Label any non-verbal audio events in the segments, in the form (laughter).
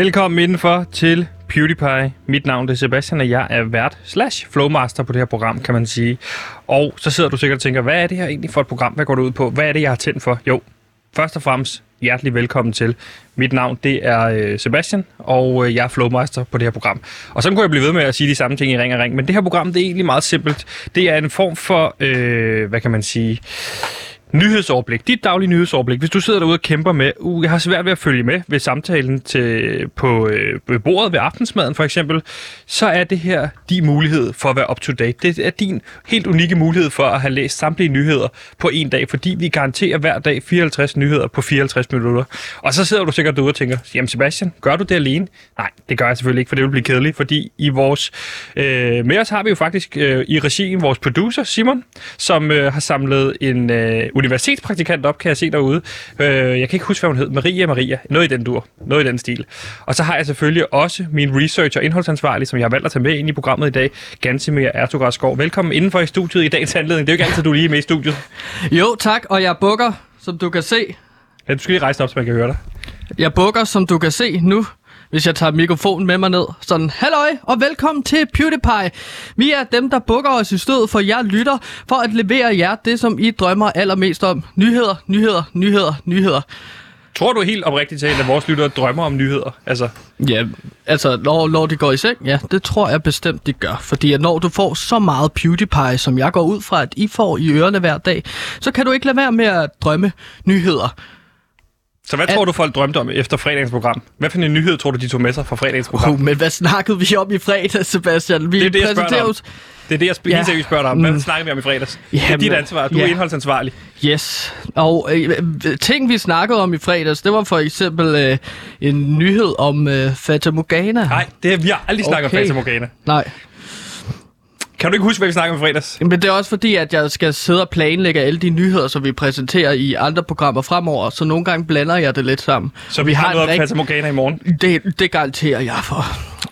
Velkommen indenfor til PewDiePie. Mit navn er Sebastian, og jeg er vært slash flowmaster på det her program, kan man sige. Og så sidder du sikkert og tænker, hvad er det her egentlig for et program? Hvad går det ud på? Hvad er det, jeg har tændt for? Jo, først og fremmest hjertelig velkommen til. Mit navn det er øh, Sebastian, og øh, jeg er flowmaster på det her program. Og så kunne jeg blive ved med at sige de samme ting i ring og ring, men det her program det er egentlig meget simpelt. Det er en form for, øh, hvad kan man sige, Nyhedsoverblik. Dit daglige nyhedsoverblik. Hvis du sidder derude og kæmper med, uh, jeg har svært ved at følge med ved samtalen til, på øh, ved bordet ved aftensmaden for eksempel, så er det her din mulighed for at være up to date. Det er din helt unikke mulighed for at have læst samtlige nyheder på en dag, fordi vi garanterer hver dag 54 nyheder på 54 minutter. Og så sidder du sikkert derude og tænker, jamen Sebastian, gør du det alene? Nej, det gør jeg selvfølgelig ikke, for det vil blive kedeligt, fordi i vores, øh, med os har vi jo faktisk øh, i regien vores producer, Simon, som øh, har samlet en øh, universitetspraktikant op, kan jeg se derude. Øh, jeg kan ikke huske, hvad hun hed. Maria Maria. Noget i den dur. Noget i den stil. Og så har jeg selvfølgelig også min research- og indholdsansvarlig, som jeg har valgt at tage med ind i programmet i dag, Gansimir Ertugras Velkommen indenfor i studiet i dagens anledning. Det er jo ikke altid, du er lige med i studiet. (laughs) Jo, tak. Og jeg bukker, som du kan se. Ja, du skal lige rejse op, så man kan høre dig. Jeg bukker, som du kan se nu hvis jeg tager mikrofonen med mig ned. Sådan, halløj og velkommen til PewDiePie. Vi er dem, der bukker os i stødet for jer lytter, for at levere jer det, som I drømmer allermest om. Nyheder, nyheder, nyheder, nyheder. Tror du helt oprigtigt talt, at vores lyttere drømmer om nyheder? Altså... Ja, altså når, når de går i seng, ja, det tror jeg bestemt, de gør. Fordi at når du får så meget PewDiePie, som jeg går ud fra, at I får i ørerne hver dag, så kan du ikke lade være med at drømme nyheder. Så hvad tror du, folk drømte om efter fredagens program? Hvad for en nyhed tror du, de tog med sig fra fredagens program? Oh, men hvad snakkede vi om i fredags, Sebastian? Vi det er det, jeg spørger om. Det er det, jeg sp- ja. helt spørger dig om. Hvad mm. snakkede vi om i fredags? Jamen, det er dit ansvar. Du ja. er indholdsansvarlig. Yes. Og øh, ting, vi snakkede om i fredags, det var for eksempel øh, en nyhed om øh, Fata Morgana. Nej, det, vi har aldrig snakket okay. om Fata Morgana. Nej. Kan du ikke huske, hvad vi snakkede om i fredags? Men det er også fordi, at jeg skal sidde og planlægge alle de nyheder, som vi præsenterer i andre programmer fremover, så nogle gange blander jeg det lidt sammen. Så vi, vi har noget rigt... Fata Morgana i morgen? Det, det garanterer jeg for.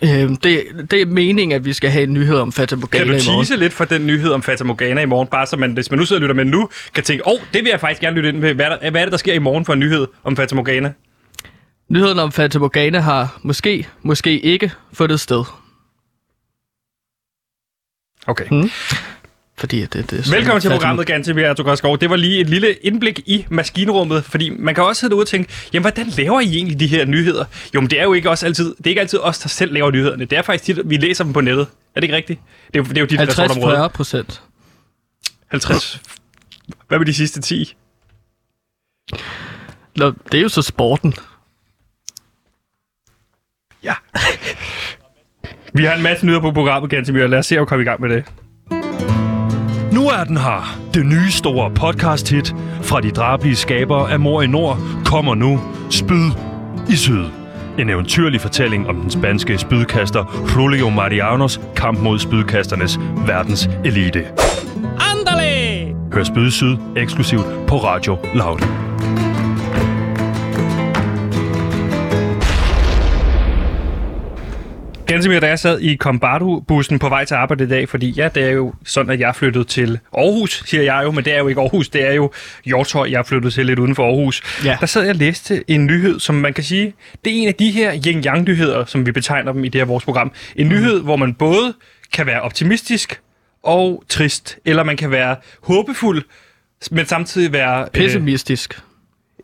Øh, det, det er meningen, at vi skal have en nyhed om Fata Morgana i morgen. Kan du tease lidt for den nyhed om Fata Morgana i morgen, bare så man, hvis man nu sidder og lytter med nu, kan tænke, åh, oh, det vil jeg faktisk gerne lytte ind med. Hvad er, der, hvad er det, der sker i morgen for en nyhed om Fata Morgana? Nyheden om Fata Morgana har måske, måske ikke fundet sted. Okay. Mm. Fordi det, det er Velkommen til programmet, Gantemir Ertugårdskov. Det var lige et lille indblik i maskinrummet, fordi man kan også sidde ud og tænke, jamen hvordan laver I egentlig de her nyheder? Jo, men det er jo ikke også altid, det er ikke altid os, der selv laver nyhederne. Det er faktisk tit, vi læser dem på nettet. Er det ikke rigtigt? Det er, det er jo dit 50-40 procent. 50. Hvad med de sidste 10? Nå, det er jo så sporten. Ja. (laughs) Vi har en masse nyheder på programmet, Gantemir. Lad os se at komme i gang med det. Nu er den her. Det nye store podcast-hit fra de drabelige skabere af Mor i Nord kommer nu. Spyd i Syd. En eventyrlig fortælling om den spanske spydkaster Julio Marianos kamp mod spydkasternes verdens elite. Andale! Hør Spyd i Syd eksklusivt på Radio Loud. Gansimir, da jeg sad i Combardo-bussen på vej til arbejde i dag, fordi ja, det er jo sådan, at jeg flyttet til Aarhus, siger jeg jo, men det er jo ikke Aarhus, det er jo Hjortøj, jeg flyttet til lidt uden for Aarhus. Ja. Der sad jeg og læste en nyhed, som man kan sige, det er en af de her yin-yang-nyheder, som vi betegner dem i det her vores program. En mm. nyhed, hvor man både kan være optimistisk og trist, eller man kan være håbefuld, men samtidig være... Øh, Pessimistisk. Øh,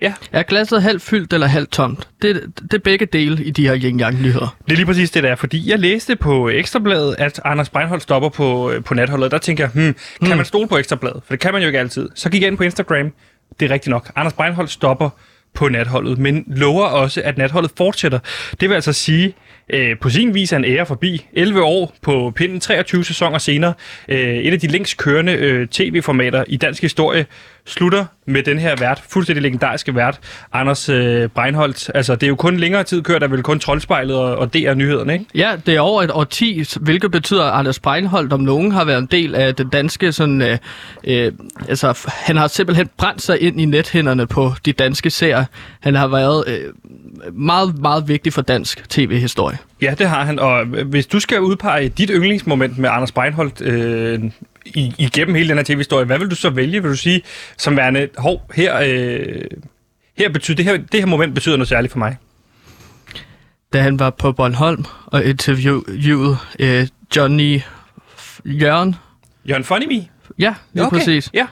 Ja. Er glasset halvt fyldt eller halvt tomt? Det, det er begge dele i de her yin nyheder. Det er lige præcis det der, fordi jeg læste på Ekstrabladet, at Anders Breinholt stopper på, øh, på natholdet. Der tænker jeg, hmm, kan hmm. man stole på Ekstrabladet? For det kan man jo ikke altid. Så gik jeg ind på Instagram. Det er rigtigt nok. Anders Breinholt stopper på natholdet, men lover også, at natholdet fortsætter. Det vil altså sige, øh, på sin vis er en ære forbi. 11 år på pinden, 23 sæsoner senere. Øh, et af de længst kørende øh, tv-formater i dansk historie slutter med den her vært, fuldstændig legendariske vært, Anders øh, Breinholt. Altså, det er jo kun længere tid kørt, der vil kun Troldspejlet og, og DR nyhederne, ikke? Ja, det er over et årti, hvilket betyder, at Anders Breinholt om nogen har været en del af den danske sådan... Øh, øh, altså, han har simpelthen brændt sig ind i nethænderne på de danske serier. Han har været øh, meget, meget vigtig for dansk tv-historie. Ja, det har han, og hvis du skal udpege dit yndlingsmoment med Anders Breinholt øh, igennem hele den her tv-historie, hvad vil du så vælge, vil du sige, som værende, hov, her, øh, her betyder, det, her, det her moment betyder noget særligt for mig? da han var på Bornholm og interviewede øh, Johnny Jørgen. Jørgen Funny Me? Ja, lige okay. præcis. Ja.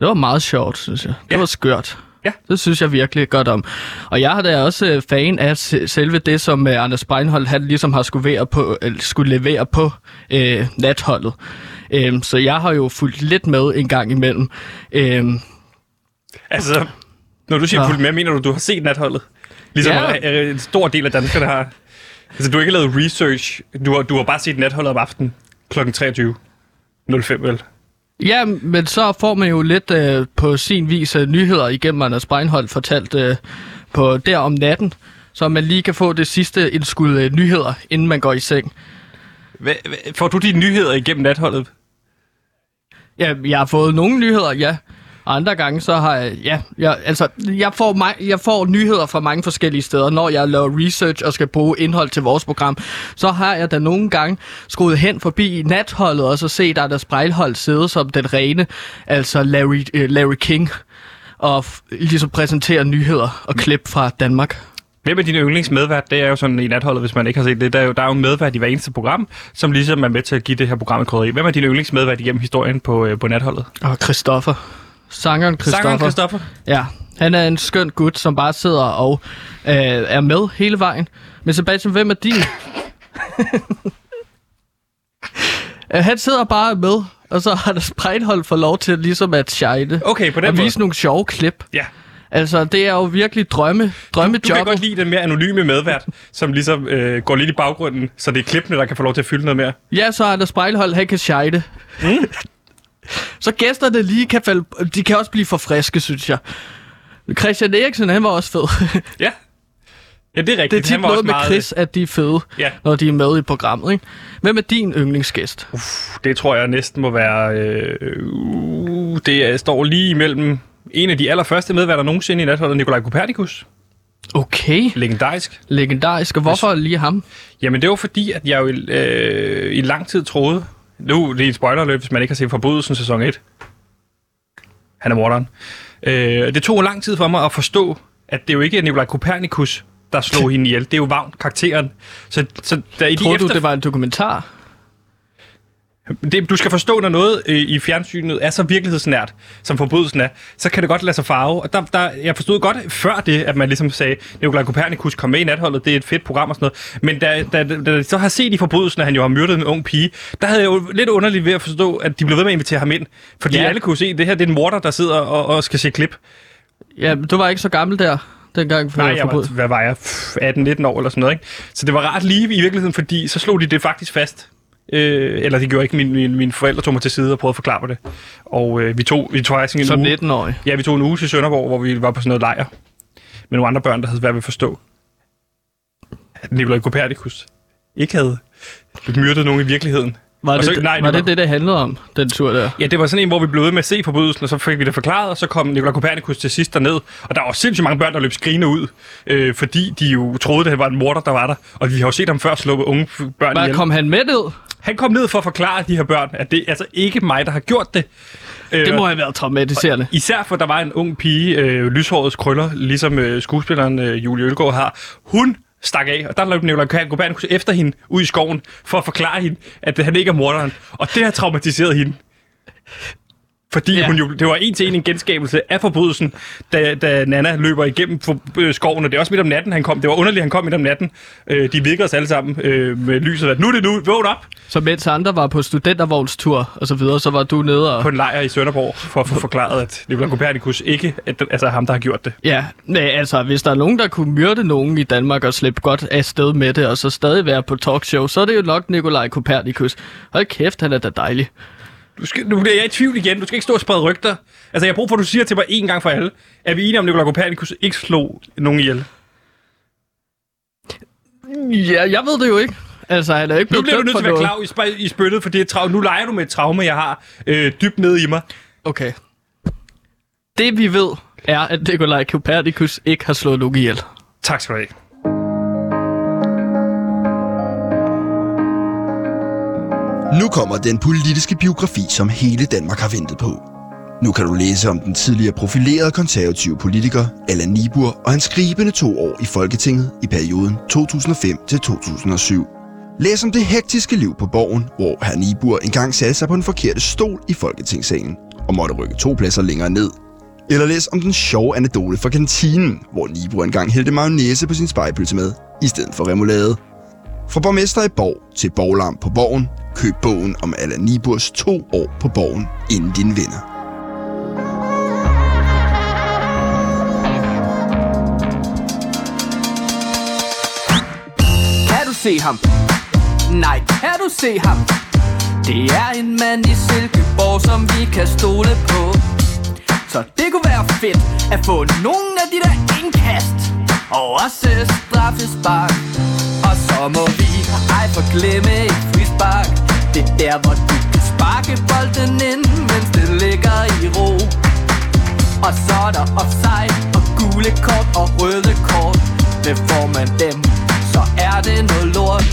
Det var meget sjovt, synes jeg. Det Ja. var skørt. Ja. Det synes jeg virkelig godt om. Og jeg har da også øh, fan af se- selve det, som øh, Anders Breinholt han ligesom har skulle, være på, skulle levere på øh, natholdet. Øhm, så jeg har jo fulgt lidt med en gang imellem. Øhm, Altså, når du siger Nå. fuldt med, mener du, du har set natholdet? Ligesom Ja. ja. en stor del af danskerne har. Altså, du har ikke lavet research. Du har, du har bare set natholdet om aftenen kl. 23.05, vel? ja, men så får man jo lidt øh, på sin vis øh, nyheder igennem Anders Breinholt fortalt øh, på der om natten, så man lige kan få det sidste indskud øh, nyheder, inden man går i seng. Hva, hva, får du de nyheder igennem natholdet? Ja, jeg har fået nogle nyheder, ja. Og andre gange, så har jeg, ja, jeg, altså, jeg får, mig, jeg får nyheder fra mange forskellige steder. Når jeg laver research og skal bruge indhold til vores program, så har jeg da nogle gange skruet hen forbi natholdet, og så set der spejlhold sidde som den rene, altså Larry, uh, Larry King, og f- ligesom præsentere nyheder og klip fra Danmark. Hvem er din yndlingsmedvært? Det er jo sådan i natholdet, hvis man ikke har set det. Der er jo, der er jo en medvært i hver eneste program, som ligesom er med til at give det her program et krydderi. Hvem er din yndlingsmedvært igennem historien på, øh, på natholdet? Og Christoffer. Sangeren Christoffer. Sangeren Christoffer. Ja, han er en skøn gut, som bare sidder og øh, er med hele vejen. Men Sebastian, hvem er din? (laughs) Øh, han sidder bare med, og så har der Spreinhold for lov til ligesom at shine. Okay, på den Og måde. vise nogle sjove klip. Ja. Altså, det er jo virkelig drømme, Du drømmejob. kan godt lide den mere anonyme medvært, som ligesom øh, går lidt i baggrunden, så det er klippene, der kan få lov til at fylde noget mere. Ja, så er der Spreinhold, han kan shine. Mm. (laughs) så gæsterne lige kan falde, de kan også blive for friske, synes jeg. Christian Eriksen, han var også fed. (laughs) Ja. Ja, det er rigtigt. Det er tit Han var noget med meget- Chris, at de er fede, Ja. når de er med i programmet. Ikke? Hvem er din yndlingsgæst? Det tror jeg næsten må være... Øh, uh, det er, står lige imellem en af de allerførste medværter nogensinde i natholdet, Nikolaj Kopernikus. Okay, Legendarisk. legendarisk. Og hvorfor lige ham? Jamen, det var fordi, at jeg jo øh, i lang tid troede... Nu det er et spoilerløb, hvis man ikke har set Forbrydelsen sæson 1. Han er morderen. Øh, det tog lang tid for mig at forstå, at det jo ikke er Nikolaj Kopernikus, der slog (laughs) hende ihjel. Det er jo Vagn, karakteren. Så, så der, i de Tror du, efter... det var en dokumentar? Det, du skal forstå, når noget øh, i fjernsynet er så virkelighedsnært, som forbrydelsen er, så kan det godt lade sig farve. Og der, der, jeg forstod godt før det, at man ligesom sagde, Nikolaj Kopernikus kom med i natholdet, det er et fedt program og sådan noget. Men da, da, da, da så har set i forbrydelsen, at han jo har myrdet en ung pige, der havde jeg jo lidt underligt ved at forstå, at de blev ved med at invitere ham ind. Fordi Ja. alle kunne se, at det her det er en morder, der sidder og, og skal se klip. Ja, du var ikke så gammel der, dengang for Nej, jeg var, hvad var jeg? Pff, 18-19 år eller sådan noget, ikke? Så det var ret lige i virkeligheden, fordi så slog de det faktisk fast. Øh, eller de gjorde ikke, min, min, mine forældre tog mig til side og prøvede at forklare mig det. Og øh, vi tog, vi tog faktisk en Som uge, 19-årig. Ja, vi tog en uge til Sønderborg, hvor vi var på sådan noget lejr med nogle andre børn, der havde svært ved at forstå, at Nikolaj Kopernikus ikke havde myrdet nogen i virkeligheden. Var, Og det, så- nej, var det det det, det handlede om, den tur der? Ja, det var sådan en, hvor vi blev ved med at se forbrydelsen, og så fik vi det forklaret, og så kom Nikolaj Kopernikus til sidst derned. Og der var sindssygt mange børn, der løb skrigende ud, øh, fordi de jo troede, det var en morder, der var der. Og vi har jo set ham før slå unge børn Hvad, ihjel. kom han med ned? Han kom ned for at forklare de her børn, at det er altså ikke mig, der har gjort det. Øh, Det må have været traumatiserende. Især for der var en ung pige, øh, lyshårets krøller, ligesom øh, skuespilleren øh, Julie Ølgaard har. Hun stak af, og der løb Nicolai Kopernikus efter hende ud i skoven, for at forklare hende, at han ikke er morderen. Og det har traumatiseret hende. Fordi Ja. hun jo, det var en til en en genskabelse af forbrydelsen, da, da Nana løber igennem for, øh, skoven, og det er også midt om natten, han kom. Det var underligt, han kom midt om natten. Øh, de vikker os alle sammen øh, med lyset, nu er det nu, vågn op Så mens andre var på studentervognstur og så videre, så var du nede og... på en lejr i Sønderborg, for at få forklaret, at Nicolai Kopernikus ikke at, altså ham, der har gjort det. Ja, nej, altså, hvis der er nogen, der kunne myrde nogen i Danmark og slippe godt af sted med det, og så stadig være på talkshow, så er det jo nok Nikolaj Kopernikus. Hold kæft, han er da dejlig. Du skal, nu bliver jeg i tvivl igen. Du skal ikke stå og sprede rygter. Altså, jeg har brug for, at du siger til mig en gang for alle. Er vi enige om, at Nicolai Kopernikus ikke slog nogen ihjel? Ja, jeg ved det jo ikke. Altså, han er ikke Nu blevet bliver du nødt til at være klar i, sp- i spyttet, for det er trau- nu leger du med et traume, jeg har øh, dybt nede i mig. Okay. Det vi ved, er, at Nikolaj Kopernikus ikke har slået nogen ihjel. Tak skal du have. Nu kommer den politiske biografi, som hele Danmark har ventet på. Nu kan du læse om den tidligere profilerede konservative politiker Allan Nibur og hans skribende to år i Folketinget i perioden 2005 til 2007. Læs om det hektiske liv på borgen, hvor herr Nibur engang satte sig på den forkerte stol i Folketingssalen og måtte rykke to pladser længere ned. Eller læs om den sjove anekdote fra kantinen, hvor Nibur engang hældte mayonnaise på sin spejpølse med, i stedet for remoulade. Fra borgmester i Borg til borglarm på Borgen, køb bogen om Allan Niburs to år på Borgen, inden din venner. Kan du se ham? Nej, kan du se ham? Det er en mand i Silkeborg, som vi kan stole på Så det kunne være fedt at få nogle af de der indkast Og også straffespark Og så må vi ej forglemme et frispark det er der, hvor du kan sparke bolden ind, mens det ligger i ro. Og så er der offside og gule kort og røde kort. Det får man dem, så er det noget lort.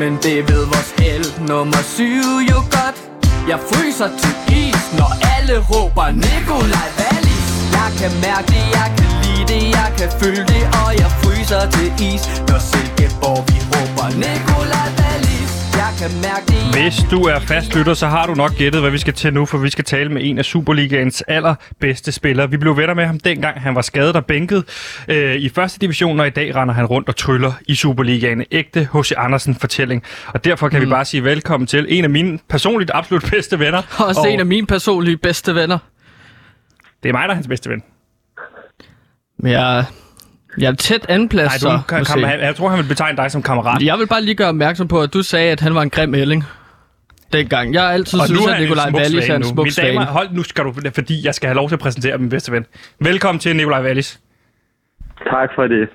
Men det ved vores held nummer syv jo godt. Jeg fryser til is, når alle råber Nikolaj Wallis. Jeg kan mærke det, jeg kan lide det, jeg kan føle det Og jeg fryser til is, når Silkeborg vi råber Nikolaj Wallis. Hvis du er fast lytter, så har du nok gættet, hvad vi skal til nu, for vi skal tale med en af Superligaens allerbedste spillere. Vi blev venner med ham dengang, han var skadet og bænket øh, i første division, og i dag render han rundt og tryller i Superligaen. Ægte H.C. Andersen-fortælling. Og derfor kan mm. vi bare sige velkommen til en af mine personligt absolut bedste venner. Også og en af mine personlige bedste venner. Det er mig, der er hans bedste ven. Men jeg, jeg er tæt andenplads, Nej, du, så. kan, kan, jeg, jeg tror, han vil betegne dig som kammerat. Jeg vil bare lige gøre opmærksom på, at du sagde, at han var en grim ælling. Dengang. Jeg har altid Og synes, er at Nikolaj Wallis er en smuk Mine damer, hold nu skal du, fordi jeg skal have lov til at præsentere min bedste ven. Velkommen til, Nikolaj Wallis. Tak for det.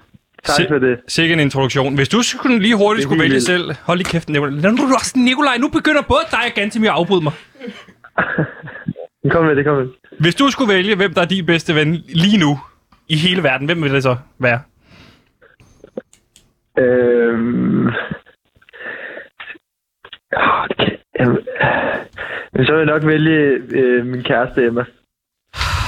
Tak Se- for det. Sikke en introduktion. Hvis du skulle lige hurtigt Det skulle vælge helt selv... Hold lige kæft, Nikolaj. Lad nu, også, Nikolaj, nu begynder både dig og Gantemir at afbryde mig. (laughs) Kom med det, kom med. Hvis du skulle vælge, hvem der er din bedste ven lige nu i hele verden, hvem vil det så være? Øhm... åh, det kan- Men så vil jeg nok vælge øh, min kæreste Emma.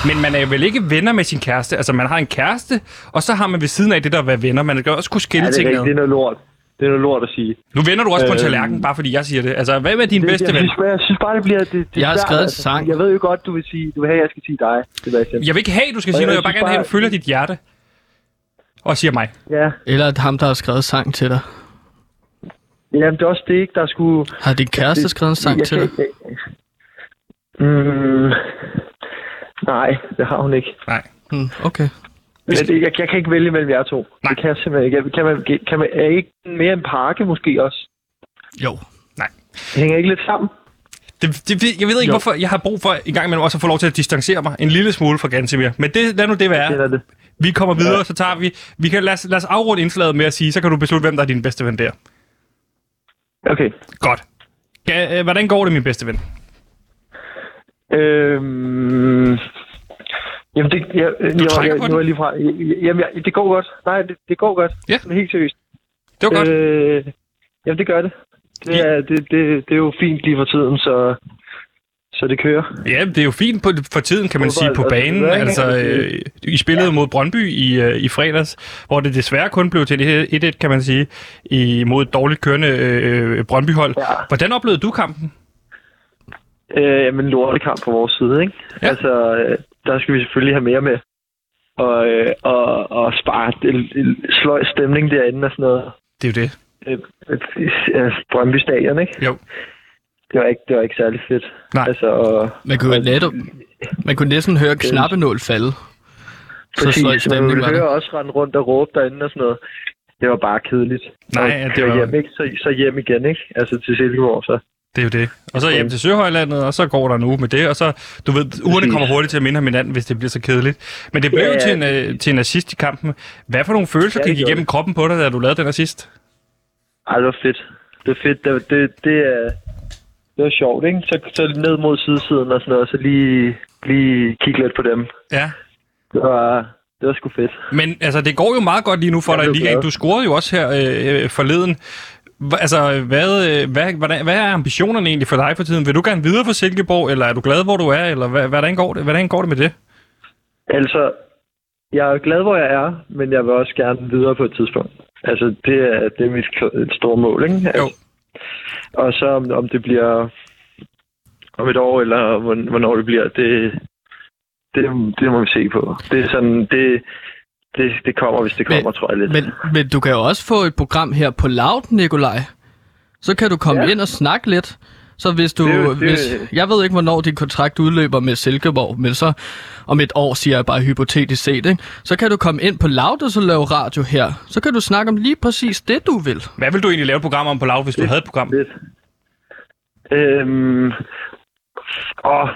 Men man er jo vel ikke venner med sin kæreste. Altså, man har en kæreste, og så har man ved siden af det der at være venner. Man kan også kunne skille Ja, det er ting rigtigt. Det er noget lort. Det er noget lort at sige. Nu vender du også på en Øhm. tallerken, bare fordi jeg siger det. Altså, hvad er din Det, bedste jeg, ven? synes, bare- jeg synes bare, det bliver... Det, det Jeg har skrevet altså. sang. Jeg ved jo godt, du vil sige... Du vil have, at jeg skal sige dig, Sebastian. Jeg vil ikke have, at du skal Og sige noget. jeg Jeg vil bare synes gerne have, at du følger dit hjerte. Og siger mig. Ja. Eller at ham, der har skrevet sang til dig. Jamen, det er også det, ikke? Der skulle... Har din kæreste det- skrevet en sang jeg til dig? Mm, nej, det har hun ikke. Nej. Hmm, okay. Men det, jeg, jeg kan ikke vælge mellem jer to. Nej. Det kan jeg simpelthen ikke. Kan man, kan man, er ikke mere en pakke måske også? Jo. Det hænger ikke lidt sammen? Det, det, jeg ved ikke, Jo. hvorfor jeg har brug for en gang imellem også at få lov til at distancere mig en lille smule fra Gantemir. Men det, lad nu det være. Det er det. Vi kommer videre, så tager vi... vi kan, lad, os, lad os afrunde indslaget med at sige, så kan du beslutte, hvem der er din bedste ven der. Okay. Godt. Ga, øh, hvordan går det, min bedste ven? Øhm, jamen, det, jeg, jeg, trækker jeg, på nu er jeg lige fra. Jamen, jeg, det går godt. Nej, det, det går godt. Ja. Men helt seriøst. Det var godt. Øh, jamen, det gør det. Det er, det, det, det er jo fint lige for tiden, så, så det kører. Ja, det er jo fint på, for tiden, kan man sige, Fodbold, på banen. det Altså, øh, I spillede mod Brøndby i, øh, i fredags, hvor det desværre kun blev til 1-1, kan man sige, imod et dårligt kørende øh, Brøndby-hold. Ja. Hvordan oplevede du kampen? Øh, jamen, lortekamp på vores side, ikke? Ja. Ja. Altså, øh, der skal vi selvfølgelig have mere med. Og, øh, og, og spare det, det, sløj stemning derinde og sådan noget. Det er jo det. Øh, øh, Brøndby Stadion, ikke? Jo. Det var ikke, det var ikke særlig fedt. Nej. Altså, og, Man kunne, jo netop, man kunne næsten høre knappenål falde. Så præcis, sløj man stemning ville var det. høre også rende rundt og råbe derinde og sådan noget. Det var bare kedeligt. Nej, Og ja, det var- hjem, ikke? Så, så hjem igen, ikke? Altså til Silkeborg, så. Det er jo det. Og så hjem til Søhøjlandet, og så går der en uge med det, og så, du ved, ugerne kommer hurtigt til at minde ham hinanden, hvis det bliver så kedeligt. Men det blev Ja, jo ja. til en, øh, til en assist i kampen. Hvad for nogle følelser Ja, det gik igennem kroppen på dig, da du lavede den assist? Ej, det var fedt. Det var fedt. Det, det, det, er, det var sjovt, ikke? Så, så ned mod sydsiden og sådan noget, og så lige, lige kigge lidt på dem. Ja. Det var, det var sgu fedt. Men altså, det går jo meget godt lige nu for Jeg dig i ligaen. Du scorede jo også her øh, øh, forleden. Altså, hvad, øh, hvad, hvordan, hvad er ambitionerne egentlig for dig for tiden? Vil du gerne videre fra Silkeborg, eller er du glad, hvor du er, eller hvad, hvordan, går det, hvordan går det med det? Altså, jeg er glad, hvor jeg er, men jeg vil også gerne videre på et tidspunkt. Altså, det er, det er mit store mål, ikke? Altså, Jo. Og så om, om det bliver om et år, eller hvorn- hvornår det bliver, det, det, det må vi se på. Det er sådan, det, det, det kommer, hvis det Men- kommer, tror jeg lidt. Men, men du kan jo også få et program her på Loud, Nikolaj. Så kan du komme Ja. ind og snakke lidt. Så hvis du... Det jo- det hvis, jeg ved ikke, hvornår din kontrakt udløber med Silkeborg, men så om et år, siger jeg bare hypotetisk set, ikke? så kan du komme ind på Loud og så lave radio her. Så kan du snakke om lige præcis det, du vil. Hvad vil du egentlig lave et program om på lav, hvis du havde et program? Lidt. Øhm, åh,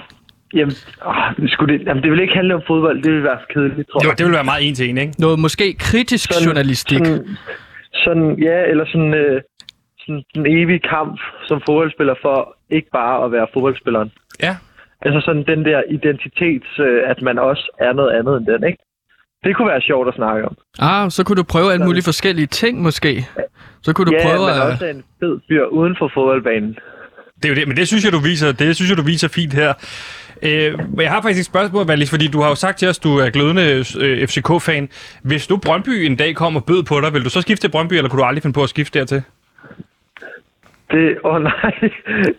jamen, åh, skulle det, jamen, det vil ikke handle om fodbold. Det vil være kedeligt, tror Jo, jeg. det vil være meget en til en, ikke? Noget måske kritisk Sådan- journalistik. Sådan, sådan, ja, eller sådan, øh, sådan en evig kamp som fodboldspiller for ikke bare at være fodboldspilleren. Ja. Altså sådan den der identitets, øh, at man også er noget andet end den, ikke? Det kunne være sjovt at snakke om. Ah, så kunne du prøve alle mulige forskellige ting måske. Så kunne du ja, prøve men at... også er en fed fyr uden for fodboldbanen. Det er jo det, men det synes jeg, du viser, det synes jeg, du viser fint her. Øh, jeg har faktisk et spørgsmål, Valis, fordi du har jo sagt til os, at du er glødende øh, FCK-fan. Hvis nu Brøndby en dag kommer og bød på dig, vil du så skifte til Brøndby, eller kunne du aldrig finde på at skifte dertil? Det, åh oh, nej,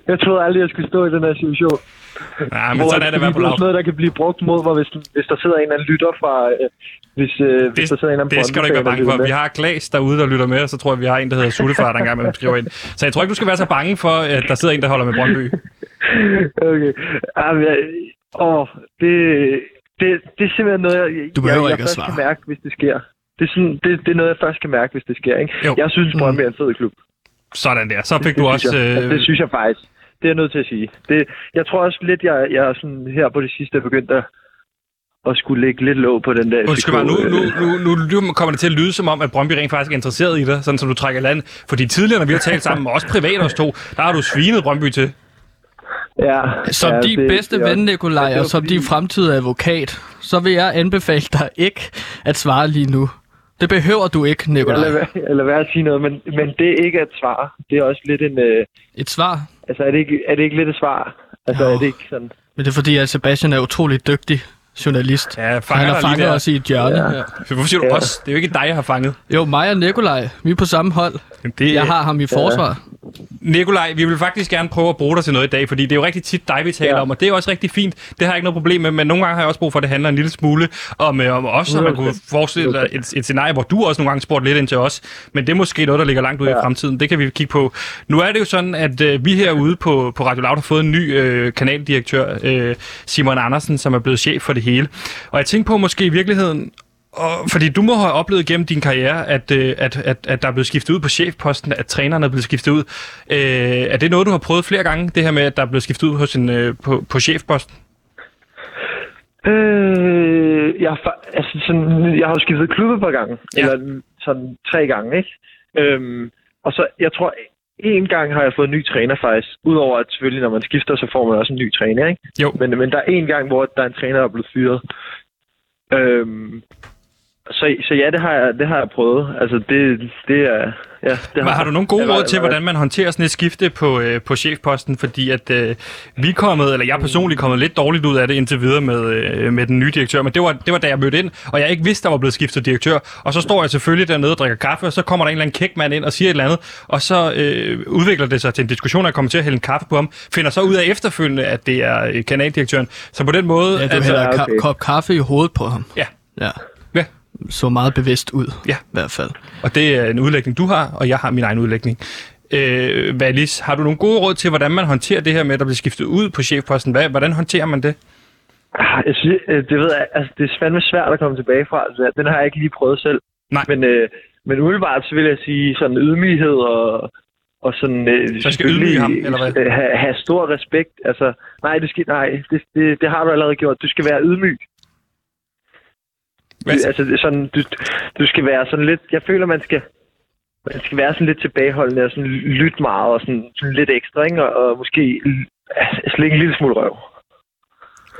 jeg troede aldrig, jeg skulle stå i den her situation. Nej, men Hvor sådan er det at være på det er lav. noget, der kan blive brugt mod mig, hvis, hvis der sidder en eller anden lytter fra... Øh, hvis, øh, hvis der sidder en eller anden Det skal du ikke være bange for. Vi har Klaas derude, der lytter med, og så tror jeg, vi har en, der hedder Suttefar, der engang med skriver ind. Så jeg tror ikke, du skal være så bange for, at der sidder en, der holder med Brøndby. (laughs) Okay. Jamen, jeg, åh, det, det, det er simpelthen noget, jeg, Du behøver jeg, jeg ikke at først svare. kan mærke, hvis det sker. Det er, sådan, det, det er noget, jeg først kan mærke, hvis det sker. Ikke? Jo. Jeg synes, Brøndby er en fed klub. Sådan der. Så fik det, du også... jeg. Øh, det synes jeg faktisk. Det er jeg nødt til at sige. Det, jeg tror også lidt, jeg, jeg er sådan her på det sidste er begyndt at, at skulle lægge lidt låg på den der Undskyld mig, nu, nu, nu, nu, nu kommer det til at lyde som om, at Brøndby rent faktisk er interesseret i dig, sådan som du trækker land. Fordi tidligere, når vi har talt sammen, og også privat os to, der har du svinet Brøndby til. Ja, Som ja, din det- bedste det ven, Nikolaj, er og som fordi- din fremtidige advokat, så vil jeg anbefale dig ikke at svare lige nu. Det behøver du ikke, Jeg lader, Nikolaj. være, jeg lader være at sige noget, men, men det er ikke et svar. Det er også lidt en... Øh, Et svar. altså, er det, ikke, er det ikke lidt et svar? Altså, Jo. er det ikke sådan... Men det er fordi, at Sebastian er utrolig dygtig journalist. Ja, fanger han har fanget os i et hjørne. Ja. Ja. Hvorfor siger du Ja. os? Det er jo ikke dig, jeg har fanget. Jo, mig og Nikolaj, vi er på samme hold. Det, Jeg har ham i forsvar. Nikolaj, vi vil faktisk gerne prøve at bruge dig til noget i dag, fordi det er jo rigtig tit dig, vi taler Ja. om, og det er også rigtig fint. Det har jeg ikke noget problem med, men nogle gange har jeg også brug for, at det handler en lille smule om, øh, om os, så man kunne forestille dig et, et scenarie, hvor du også nogle gange spurgte lidt ind til os, men det er måske noget, der ligger langt ude ja. i fremtiden. Det kan vi kigge på. Nu er det jo sådan, at øh, vi herude på, på Radio Loud har fået en ny øh, kanaldirektør, øh, Simon Andersen, som er blevet chef for det hele. Og jeg tænkte på måske i virkeligheden, og, fordi du må have oplevet gennem din karriere, at, øh, at, at, at der er blevet skiftet ud på chefposten, at trænerne er blevet skiftet ud. Øh, er det noget, du har prøvet flere gange, det her med, at der er blevet skiftet ud hos en, øh, på, på chefposten? Øh, jeg, altså sådan, jeg har jo skiftet klub et par gange. Ja. Eller sådan tre gange, ikke? Øhm, og så, jeg tror, en gang har jeg fået en ny træner faktisk. Udover at selvfølgelig, når man skifter, så får man også en ny træner, ikke? Jo. Men, men der er en gang, hvor der er en træner, der er blevet fyret. Øhm, så, så ja, det har jeg, det har jeg prøvet. Altså, det, det er... Ja, det Men har du nogle gode råd til, hvordan man håndterer sådan et skifte på, øh, på chefposten? Fordi at øh, vi er kommet, eller jeg er personligt kommet lidt dårligt ud af det indtil videre med, øh, med den nye direktør. Men det var, det var da jeg mødte ind, og jeg ikke vidste, der var blevet skiftet direktør. Og så står jeg selvfølgelig dernede og drikker kaffe, og så kommer der en eller anden kækmand ind og siger et eller andet. Og så øh, udvikler det sig til en diskussion, og jeg kommer til at hælde en kaffe på ham. Finder så ud af efterfølgende, at det er øh, kanaldirektøren. Så på den måde... Ja, du altså, hælder ja, okay. okay. kop kaffe i hovedet på ham. Ja. Ja. Så meget bevidst ud. Ja. I hvert fald. Og det er en udlægning, du har, og jeg har min egen udlægning. Øh, Valis, har du nogle gode råd til, hvordan man håndterer det her med, at der bliver skiftet ud på chefposten? Hvad, hvordan håndterer man det? Ah, Jeg synes, øh, det ved jeg, altså, det er fandme svært at komme tilbage fra. Altså, den har jeg ikke lige prøvet selv. Nej. Men, øh, men umiddelbart så vil jeg sige sådan ydmyghed og, og sådan... Øh, Så skal ydmyge ham, eller hvad? øh, Have, have stor respekt. Altså, nej, det, skal, nej det, det, det, har du allerede gjort. Du skal være ydmyg. Hvad, Altså, det er sådan, du, du skal være sådan lidt... Jeg føler, man skal... Man skal være sådan lidt tilbageholdende og sådan lytte meget og sådan, sådan lidt ekstra, ikke? Og, og måske altså, slikke en lille smule røv.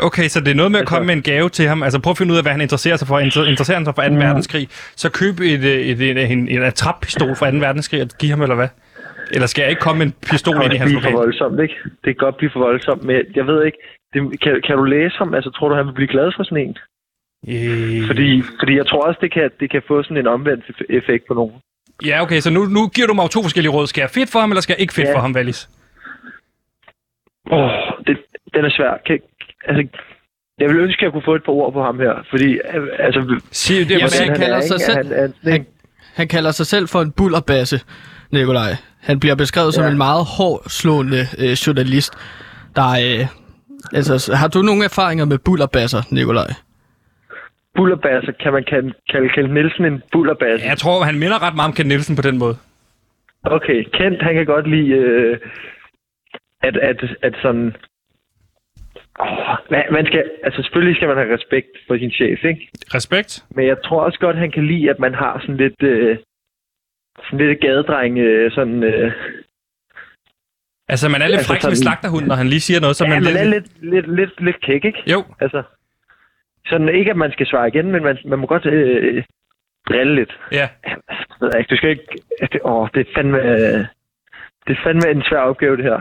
Okay, så det er noget med at Altså- komme med en gave til ham. Altså prøv at finde ud af, hvad han interesserer sig for. Inter- Interesserer han sig for 2. Mm. verdenskrig? Så køb et, et, et, et, en, en attrappistol fra 2. verdenskrig og giv ham, eller hvad? Eller skal jeg ikke komme med en pistol Det ind i kan hans blive for lokal? voldsomt, ikke? Det kan godt blive for voldsomt, men jeg ved ikke. Det, kan, kan du læse ham? Altså, tror du, han vil blive glad for sådan en? Øh, Fordi, fordi jeg tror også, det kan, det kan få sådan en omvendt eff- effekt på nogen. Ja, okay, så nu, nu giver du mig to forskellige råd. Skal jeg fedt for ham, eller skal jeg ikke fedt Ja. for ham, Wallis? Åh, oh, det, den er svær. Kan, altså, jeg vil ønske, at jeg kunne få et par ord på ham her. Fordi, altså... Sig, det, Jamen, han kalder er, sig selv- Han, han, han, Han, kalder sig selv for en bullerbasse, Nikolaj. Han bliver beskrevet som Ja. en meget hårdslående øh, journalist. Der er, øh, altså, har du nogle erfaringer med bullerbasser, Nikolaj? Bullerbasser, kan man kalde, kalde Kjeld Nielsen en bullerbasse? jeg tror, han minder ret meget om Ken Nielsen på den måde. Okay, Kent, han kan godt lide, øh, at, at, at sådan... Oh, man skal, altså selvfølgelig skal man have respekt for sin chef, ikke? Respekt. Men jeg tror også godt, han kan lide, at man har sådan lidt, øh, sådan lidt gadedreng, øh, sådan... Øh, Altså, man er lidt Altså, fræk som en slagterhund, når han lige siger noget, så ja, man, man er lidt... lidt, lidt, lidt, lidt kæk, ikke? Jo, Altså, sådan ikke, at man skal svare igen, men man, man må godt øh, drille lidt. ja. Jeg ved ikke, du skal ikke... Det, åh, det er fandme... øh, Det er fandme en svær opgave, det her.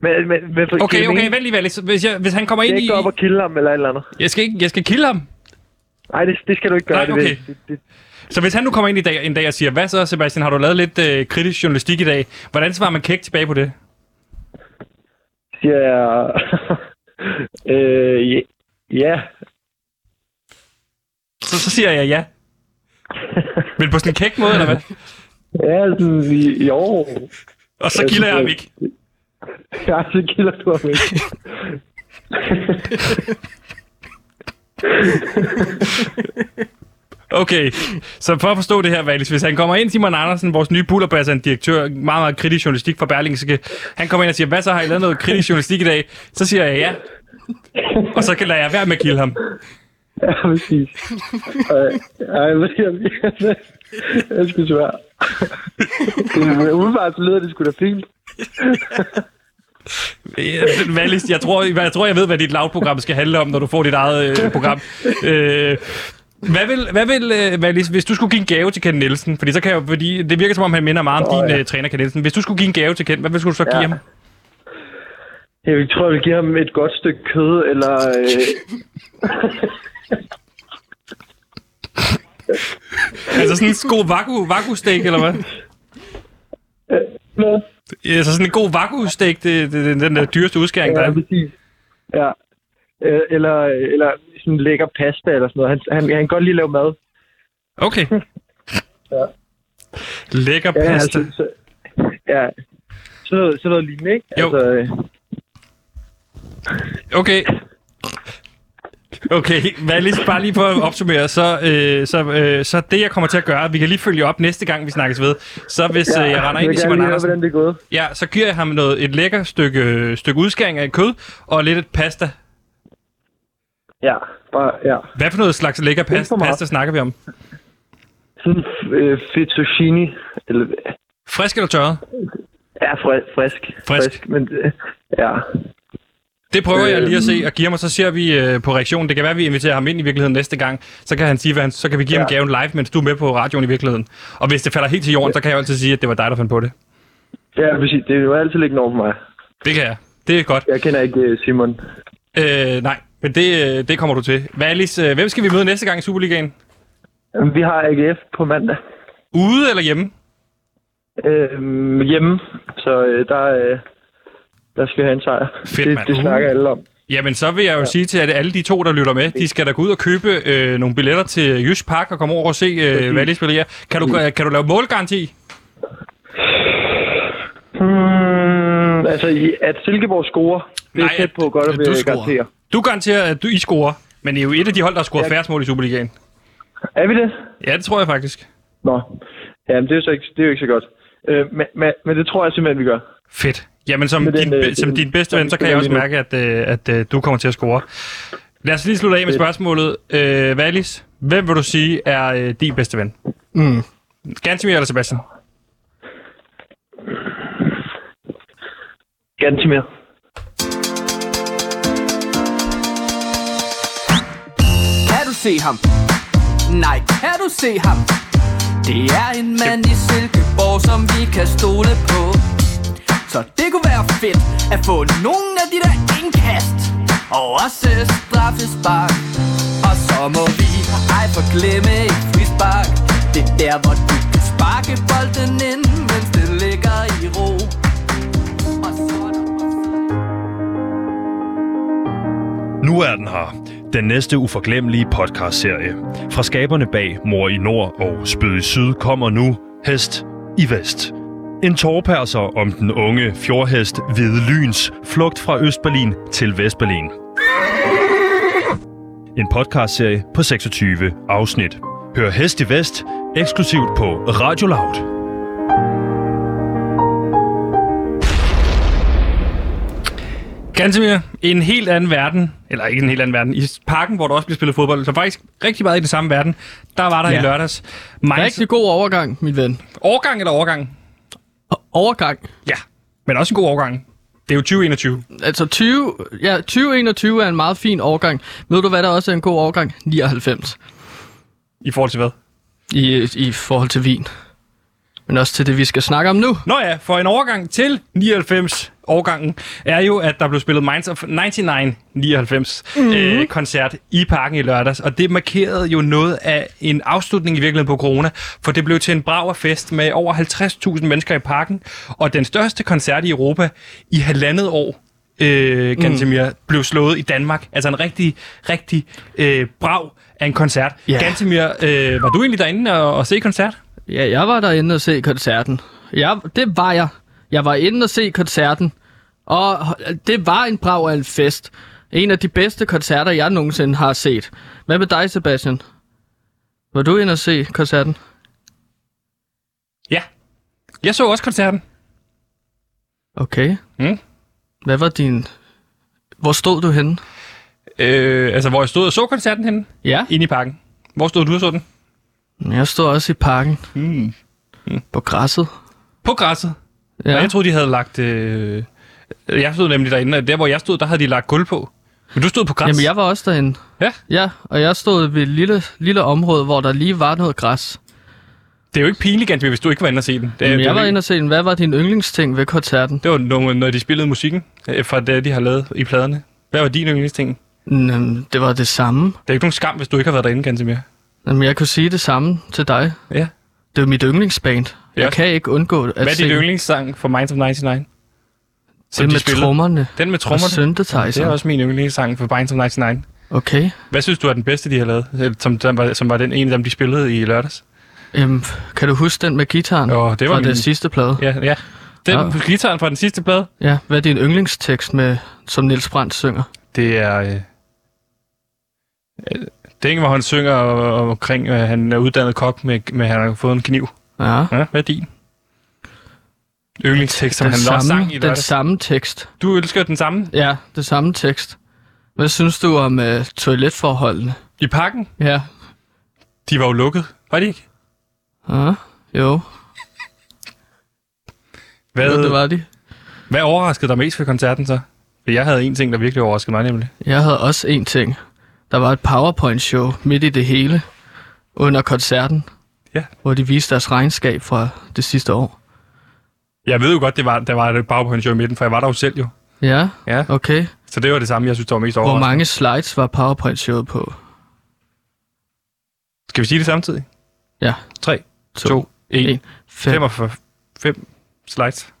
Men, men, men Okay, det okay, vent lige, Wallis. Hvis, jeg, hvis han kommer Skal ind jeg i... ikke gå op og kille ham eller et eller andet? Jeg skal, ikke, jeg skal kille ham. Nej, det, det skal du ikke gøre. Nej, det, okay. det, det, Så hvis han nu kommer ind i dag, en dag og siger, hvad så, Sebastian, har du lavet lidt øh, kritisk journalistik i dag? Hvordan svarer man kæk tilbage på det? siger jeg... (laughs) øh, ja. Så, så siger jeg ja. Men på sådan en kæk måde, eller hvad? Ja, sådan, i- jo. Og så kilder jeg ham ikke. (laughs) Ja, så kilder du ham ikke. Okay, så for at forstå det her, Valis, hvis han kommer ind, Simon Andersen, vores nye bullerbass, en direktør, meget, meget kritisk journalistik fra Berlingske, han kommer ind og siger, hvad så har I lavet noget kritisk journalistik i dag? Så siger jeg ja. Og så kan lade jeg være med at kilde ham. (laughs) Ja, præcis. Ej, jeg ved (laughs) jeg (laughs) det er sgu svært. Men Umiddelbart så lyder det sgu da fint. Valis, jeg tror, jeg tror, jeg ved, hvad dit lavprogram skal handle om, når du får dit eget øh, program. Øh, hvad vil, hvad vil øh, Valis, hvis du skulle give en gave til Ken Nielsen, fordi så kan jeg, fordi det virker som om, han minder meget om Åh, din ja. øh, træner, Ken Nielsen. Hvis du skulle give en gave til Ken, hvad vil skulle du så give Ja. ham? Jeg tror, jeg vil give ham et godt stykke kød, eller... Øh, Altså sådan en god vaku, vaku steak, eller hvad? noget. Altså sådan en god vaku steak, det, det, det, den der dyreste udskæring, der Ja, er. præcis. Ja. Øh, eller, eller sådan lækker pasta eller sådan noget. Han, han, han kan godt lide at lave mad. Okay. (laughs) Ja. Lækker Ja, pasta. altså, så, ja. Sådan noget, sådan noget lignende, ikke? Jo. Altså, øh, Okay. Okay, Valis, bare lige for at opsummere, så, øh, så, øh, så det jeg kommer til at gøre, vi kan lige følge op næste gang, vi snakkes ved. Så hvis ja, øh, jeg render ind i Simon lige høre, Andersen, hvordan det er gået. ja, så giver jeg ham noget, et lækker stykke, stykke udskæring af kød og lidt et pasta. Ja, bare, ja. Hvad for noget slags lækker pasta, pasta snakker vi om? Sådan øh, fettuccine. Eller, Frisk eller tørret? ja, frisk. Frisk. Frisk. men, øh, ja. Det prøver jeg lige at se Øhm. og give ham, og så ser vi øh, på reaktionen. Det kan være, at vi inviterer ham ind i virkeligheden næste gang. Så kan han sige, hvad han, så kan vi give ja. ham Ja. gaven live, mens du er med på radioen i virkeligheden. Og hvis det falder helt til jorden, så kan jeg jo altid sige, at det var dig, der fandt på det. Ja, præcis. Det er jo altid ligge over for mig. Det kan jeg. Det er godt. Jeg kender ikke øh, Simon. Øh, nej, men det, øh, det kommer du til. Valis, øh, hvem skal vi møde næste gang i Superligaen? Vi har AGF på mandag. Ude eller hjemme? Øh, hjemme. Så øh, der, øh, der skal have en sejr. Fedt, det, det snakker alle om. Jamen, så vil jeg jo ja. sige til at alle de to, der lytter med, de skal da gå ud og købe øh, nogle billetter til Jysk Park og komme over og se øh, Valis spille her. Kan du, øh, kan du lave målgaranti? Hmm, altså, at Silkeborg scorer, det er Nej, tæt på godt at du garantere. Du garanterer, at du I scorer, men I er jo et af de hold, der har scoret Ja. færrest mål i Superligaen. Er vi det? Ja, det tror jeg faktisk. Nå. Jamen, det er jo, så ikke, det er jo ikke så godt. Øh, men, men, men det tror jeg simpelthen, vi gør. Fedt. Jamen, som, den, din, øh, som din bedste ven, så kan jeg også mærke, at, øh, at øh, du kommer til at score. Lad os lige slutte af med spørgsmålet. Øh, Valis, hvem vil du sige er øh, din bedste ven? Mm. Gansimir eller Sebastian? Gantimir. Kan du se ham? Nej, kan du se ham? Det er en mand i Silkeborg, som vi kan stole på så det kunne være fedt at få nogle af de der indkast Og også straffespark Og så må vi ej forglemme et frispark Det er der, hvor du kan sparke bolden ind, mens det ligger i ro Og så er der Nu er den her. Den næste uforglemmelige podcastserie. Fra skaberne bag Mor i Nord og Spød i Syd kommer nu Hest i Vest. En tårperser om den unge fjordhest Hvide Lyns flugt fra Østberlin til Vestberlin. En podcastserie på 26 afsnit. Hør Hest i Vest eksklusivt på Radio Loud. Gantemir, en helt anden verden, eller ikke en helt anden verden, i parken, hvor der også bliver spillet fodbold, så faktisk rigtig meget i den samme verden, der var der ja. I lørdags. Mainz, Rigtig god overgang, min ven. Overgang eller overgang? Overgang. Ja, men også en god overgang. Det er jo 2021. Altså 20, ja, 2021 er en meget fin overgang. Ved du, hvad der også er en god overgang? 99. I forhold til hvad? I, I forhold til vin. Men også til det, vi skal snakke om nu. Nå ja, for en overgang til 99 årgangen er jo, at der blev spillet Minds of 99 99 mm-hmm. øh, koncert i parken i lørdags, og det markerede jo noget af en afslutning i virkeligheden på corona, for det blev til en braver fest med over 50.000 mennesker i parken, og den største koncert i Europa i halvandet år, øh, Gantemir, mm. blev slået i Danmark. Altså en rigtig, rigtig øh, brav af en koncert. Ja. Gantemir, øh, var du egentlig derinde og, og se koncert? Ja, jeg var derinde og se koncerten. Ja, det var jeg. Jeg var inde og se koncerten. Og det var en brav af en fest. En af de bedste koncerter, jeg nogensinde har set. Hvad med dig, Sebastian? Var du inde og se koncerten? Ja. Jeg så også koncerten. Okay. Mm. Hvad var din... Hvor stod du henne? Øh, altså, hvor jeg stod og så koncerten henne? Ja, Inde i parken. Hvor stod du og så den? Jeg stod også i parken. Mm. På græsset. På græsset. Ja. Og jeg troede, de havde lagt... Øh... Jeg stod nemlig derinde, og der, hvor jeg stod, der havde de lagt gulv på. Men du stod på græs. Jamen, jeg var også derinde. Ja. Ja, og jeg stod ved et lille, lille område, hvor der lige var noget græs. Det er jo ikke pinligt, Gansby, hvis du ikke var inde og se den. Det, Jamen, det, jeg var inde og se den. Hvad var din yndlingsting ved koncerten? det var nogle, når de spillede musikken øh, fra det, de har lavet i pladerne. Hvad var din yndlingsting? Jamen, det var det samme. Det er ikke nogen skam, hvis du ikke har været derinde, mere. Jamen, jeg kunne sige det samme til dig. Ja. Det er mit yndlingsband. Ja. Jeg kan ikke undgå at Hvad er se din den. yndlingssang for Minds of 99? Som Det de med spillede? trommerne Den med og trommerne? synthesizer. Det er også min yndlingssang for Minds of 99. Okay. Hvad synes du er den bedste, de har lavet? Øh, Som, som, var, som var den ene af dem, de spillede i lørdags? Øhm, kan du huske den med gitaren Åh, det var fra min- den sidste plade? Ja, ja. Den Ja. ja. gitaren fra den sidste plade, Ja. Hvad er din yndlingstekst, med, som Nils Brandt synger? det er... Øh, øh, det er ikke, hvor han synger omkring, at han er uddannet kok, med, med at han har fået en kniv. Ja. Ja, hvad er din? Yndlingstekst, som Den han også samme, sang i den lørdags. samme tekst. Du elsker den samme? Ja, det samme tekst. Hvad synes du om uh, toiletforholdene? I parken? Ja. De var jo lukket. Var de ikke? Ja, jo. Hvad, Jo, det var de. hvad overraskede dig mest ved koncerten så? For jeg havde en ting, der virkelig overraskede mig nemlig. Jeg havde også en ting. Der var et PowerPoint-show midt i det hele under koncerten. Ja. Hvor de viste deres regnskab fra det sidste år. Jeg ved jo godt, det var, der var et PowerPoint-show i midten, for jeg var der jo selv jo. Ja, Ja. okay. Så det var det samme, jeg synes, der var mest Hvor overraskende. mange slides var PowerPoint-showet på? Skal vi sige det samtidig? Ja. 3, To, 2, 1, en, 5, 45, 5 slides.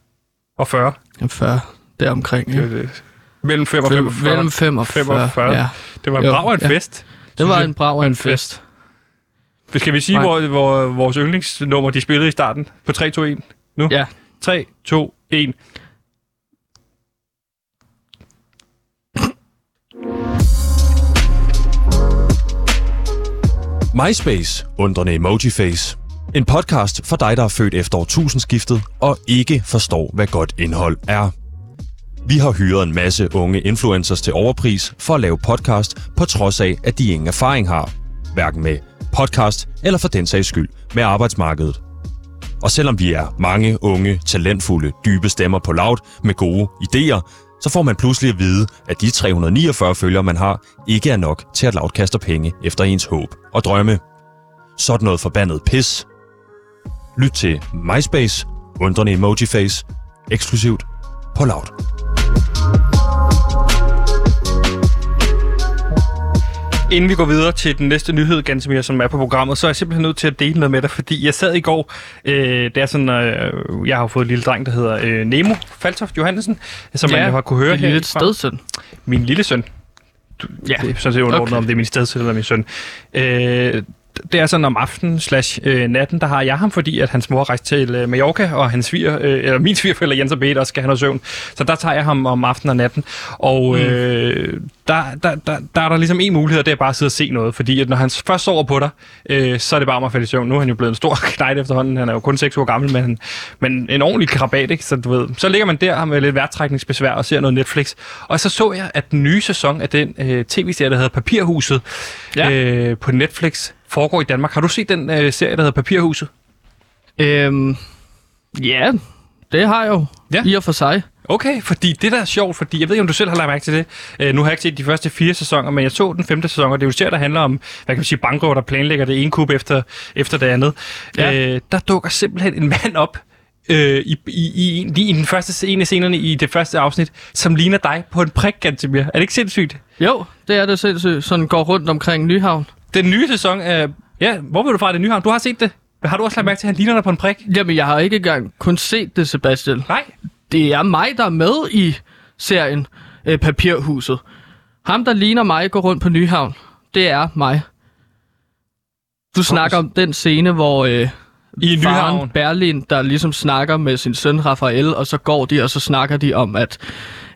Og 40. 40, deromkring. Det Ja. det. Mellem 5 og 45. Mellem 5 og 40. 45. Ja. Det var en Jo, brav af en ja. fest. Det var en jeg. brav af en fest. fest. Skal vi sige, Nej. hvor, hvor vores yndlingsnummer, de spillede i starten? På 3, 2, 1 nu? Ja. 3, 2, 1. MySpace, undrende emojiface. En podcast for dig, der er født efter årtusindskiftet og ikke forstår, hvad godt indhold er. Vi har hyret en masse unge influencers til overpris for at lave podcast, på trods af, at de ingen erfaring har. Hverken med podcast eller for den sags skyld med arbejdsmarkedet. Og selvom vi er mange unge, talentfulde, dybe stemmer på Loud med gode idéer, så får man pludselig at vide, at de 349 følgere, man har, ikke er nok til at Loud kaster penge efter ens håb og drømme. Sådan noget forbandet pis. Lyt til MySpace, undrende emoji face, eksklusivt på Loud. Inden vi går videre til den næste nyhed, Gantemir, som er på programmet, så er jeg simpelthen nødt til at dele noget med dig, fordi jeg sad i går, øh, det er sådan, øh, jeg har fået en lille dreng, der hedder øh, Nemo Faltoft Johansen, som ja, man jo har kunne høre lidt herfra. stedsøn. Min lille søn. Du, Ja. Det er sådan set underordnet, Okay. om det er min stedsøn eller min søn. Øh, det er sådan om aftenen slash øh, natten, der har jeg ham, fordi at hans mor rejste til øh, Mallorca, og hans sviger, øh, eller min svigerforældre Jens og også skal have noget søvn. Så der tager jeg ham om aftenen og natten. Og øh, der, der, der, der er der ligesom en mulighed, det er bare at sidde og se noget. Fordi at når han først sover på dig, øh, så er det bare om at falde i søvn. Nu er han jo blevet en stor (laughs) knejt efterhånden. Han er jo kun 6 år gammel, men, han, men en ordentlig krabat, ikke? Så, du ved, så ligger man der med lidt værtrækningsbesvær og ser noget Netflix. Og så så jeg, at den nye sæson af den øh, tv-serie, der hedder Papirhuset, Ja. øh, på Netflix, foregår i Danmark. Har du set den øh, serie, der hedder Papirhuset? Øhm, ja, det har jeg jo. Ja. I og for sig. Okay, fordi det der er sjovt, fordi jeg ved ikke, om du selv har lagt mærke til det. Øh, nu har jeg ikke set de første fire sæsoner, men jeg så den femte sæson, og det er jo serie, der handler om, hvad kan man sige, bankrøver, der planlægger det ene kub efter, efter det andet. Ja. Øh, der dukker simpelthen en mand op øh, i, i, i, en- i, den første, en af scenerne i det første afsnit, som ligner dig på en prik, Gantemir. Er det ikke sindssygt? Jo, det er det sindssygt. Sådan går rundt omkring Nyhavn. Den nye sæson er... Ja, hvor vil du fra det nye havn? Du har set det. Har du også lagt mærke til, at han ligner dig på en prik? Jamen, jeg har ikke engang kun set det, Sebastian. Nej. Det er mig, der er med i serien øh, Papirhuset. Ham, der ligner mig, går rundt på Nyhavn. Det er mig. Du snakker om den scene, hvor øh, I faren Nyhavn. Berlin, der ligesom snakker med sin søn Rafael, og så går de, og så snakker de om, at,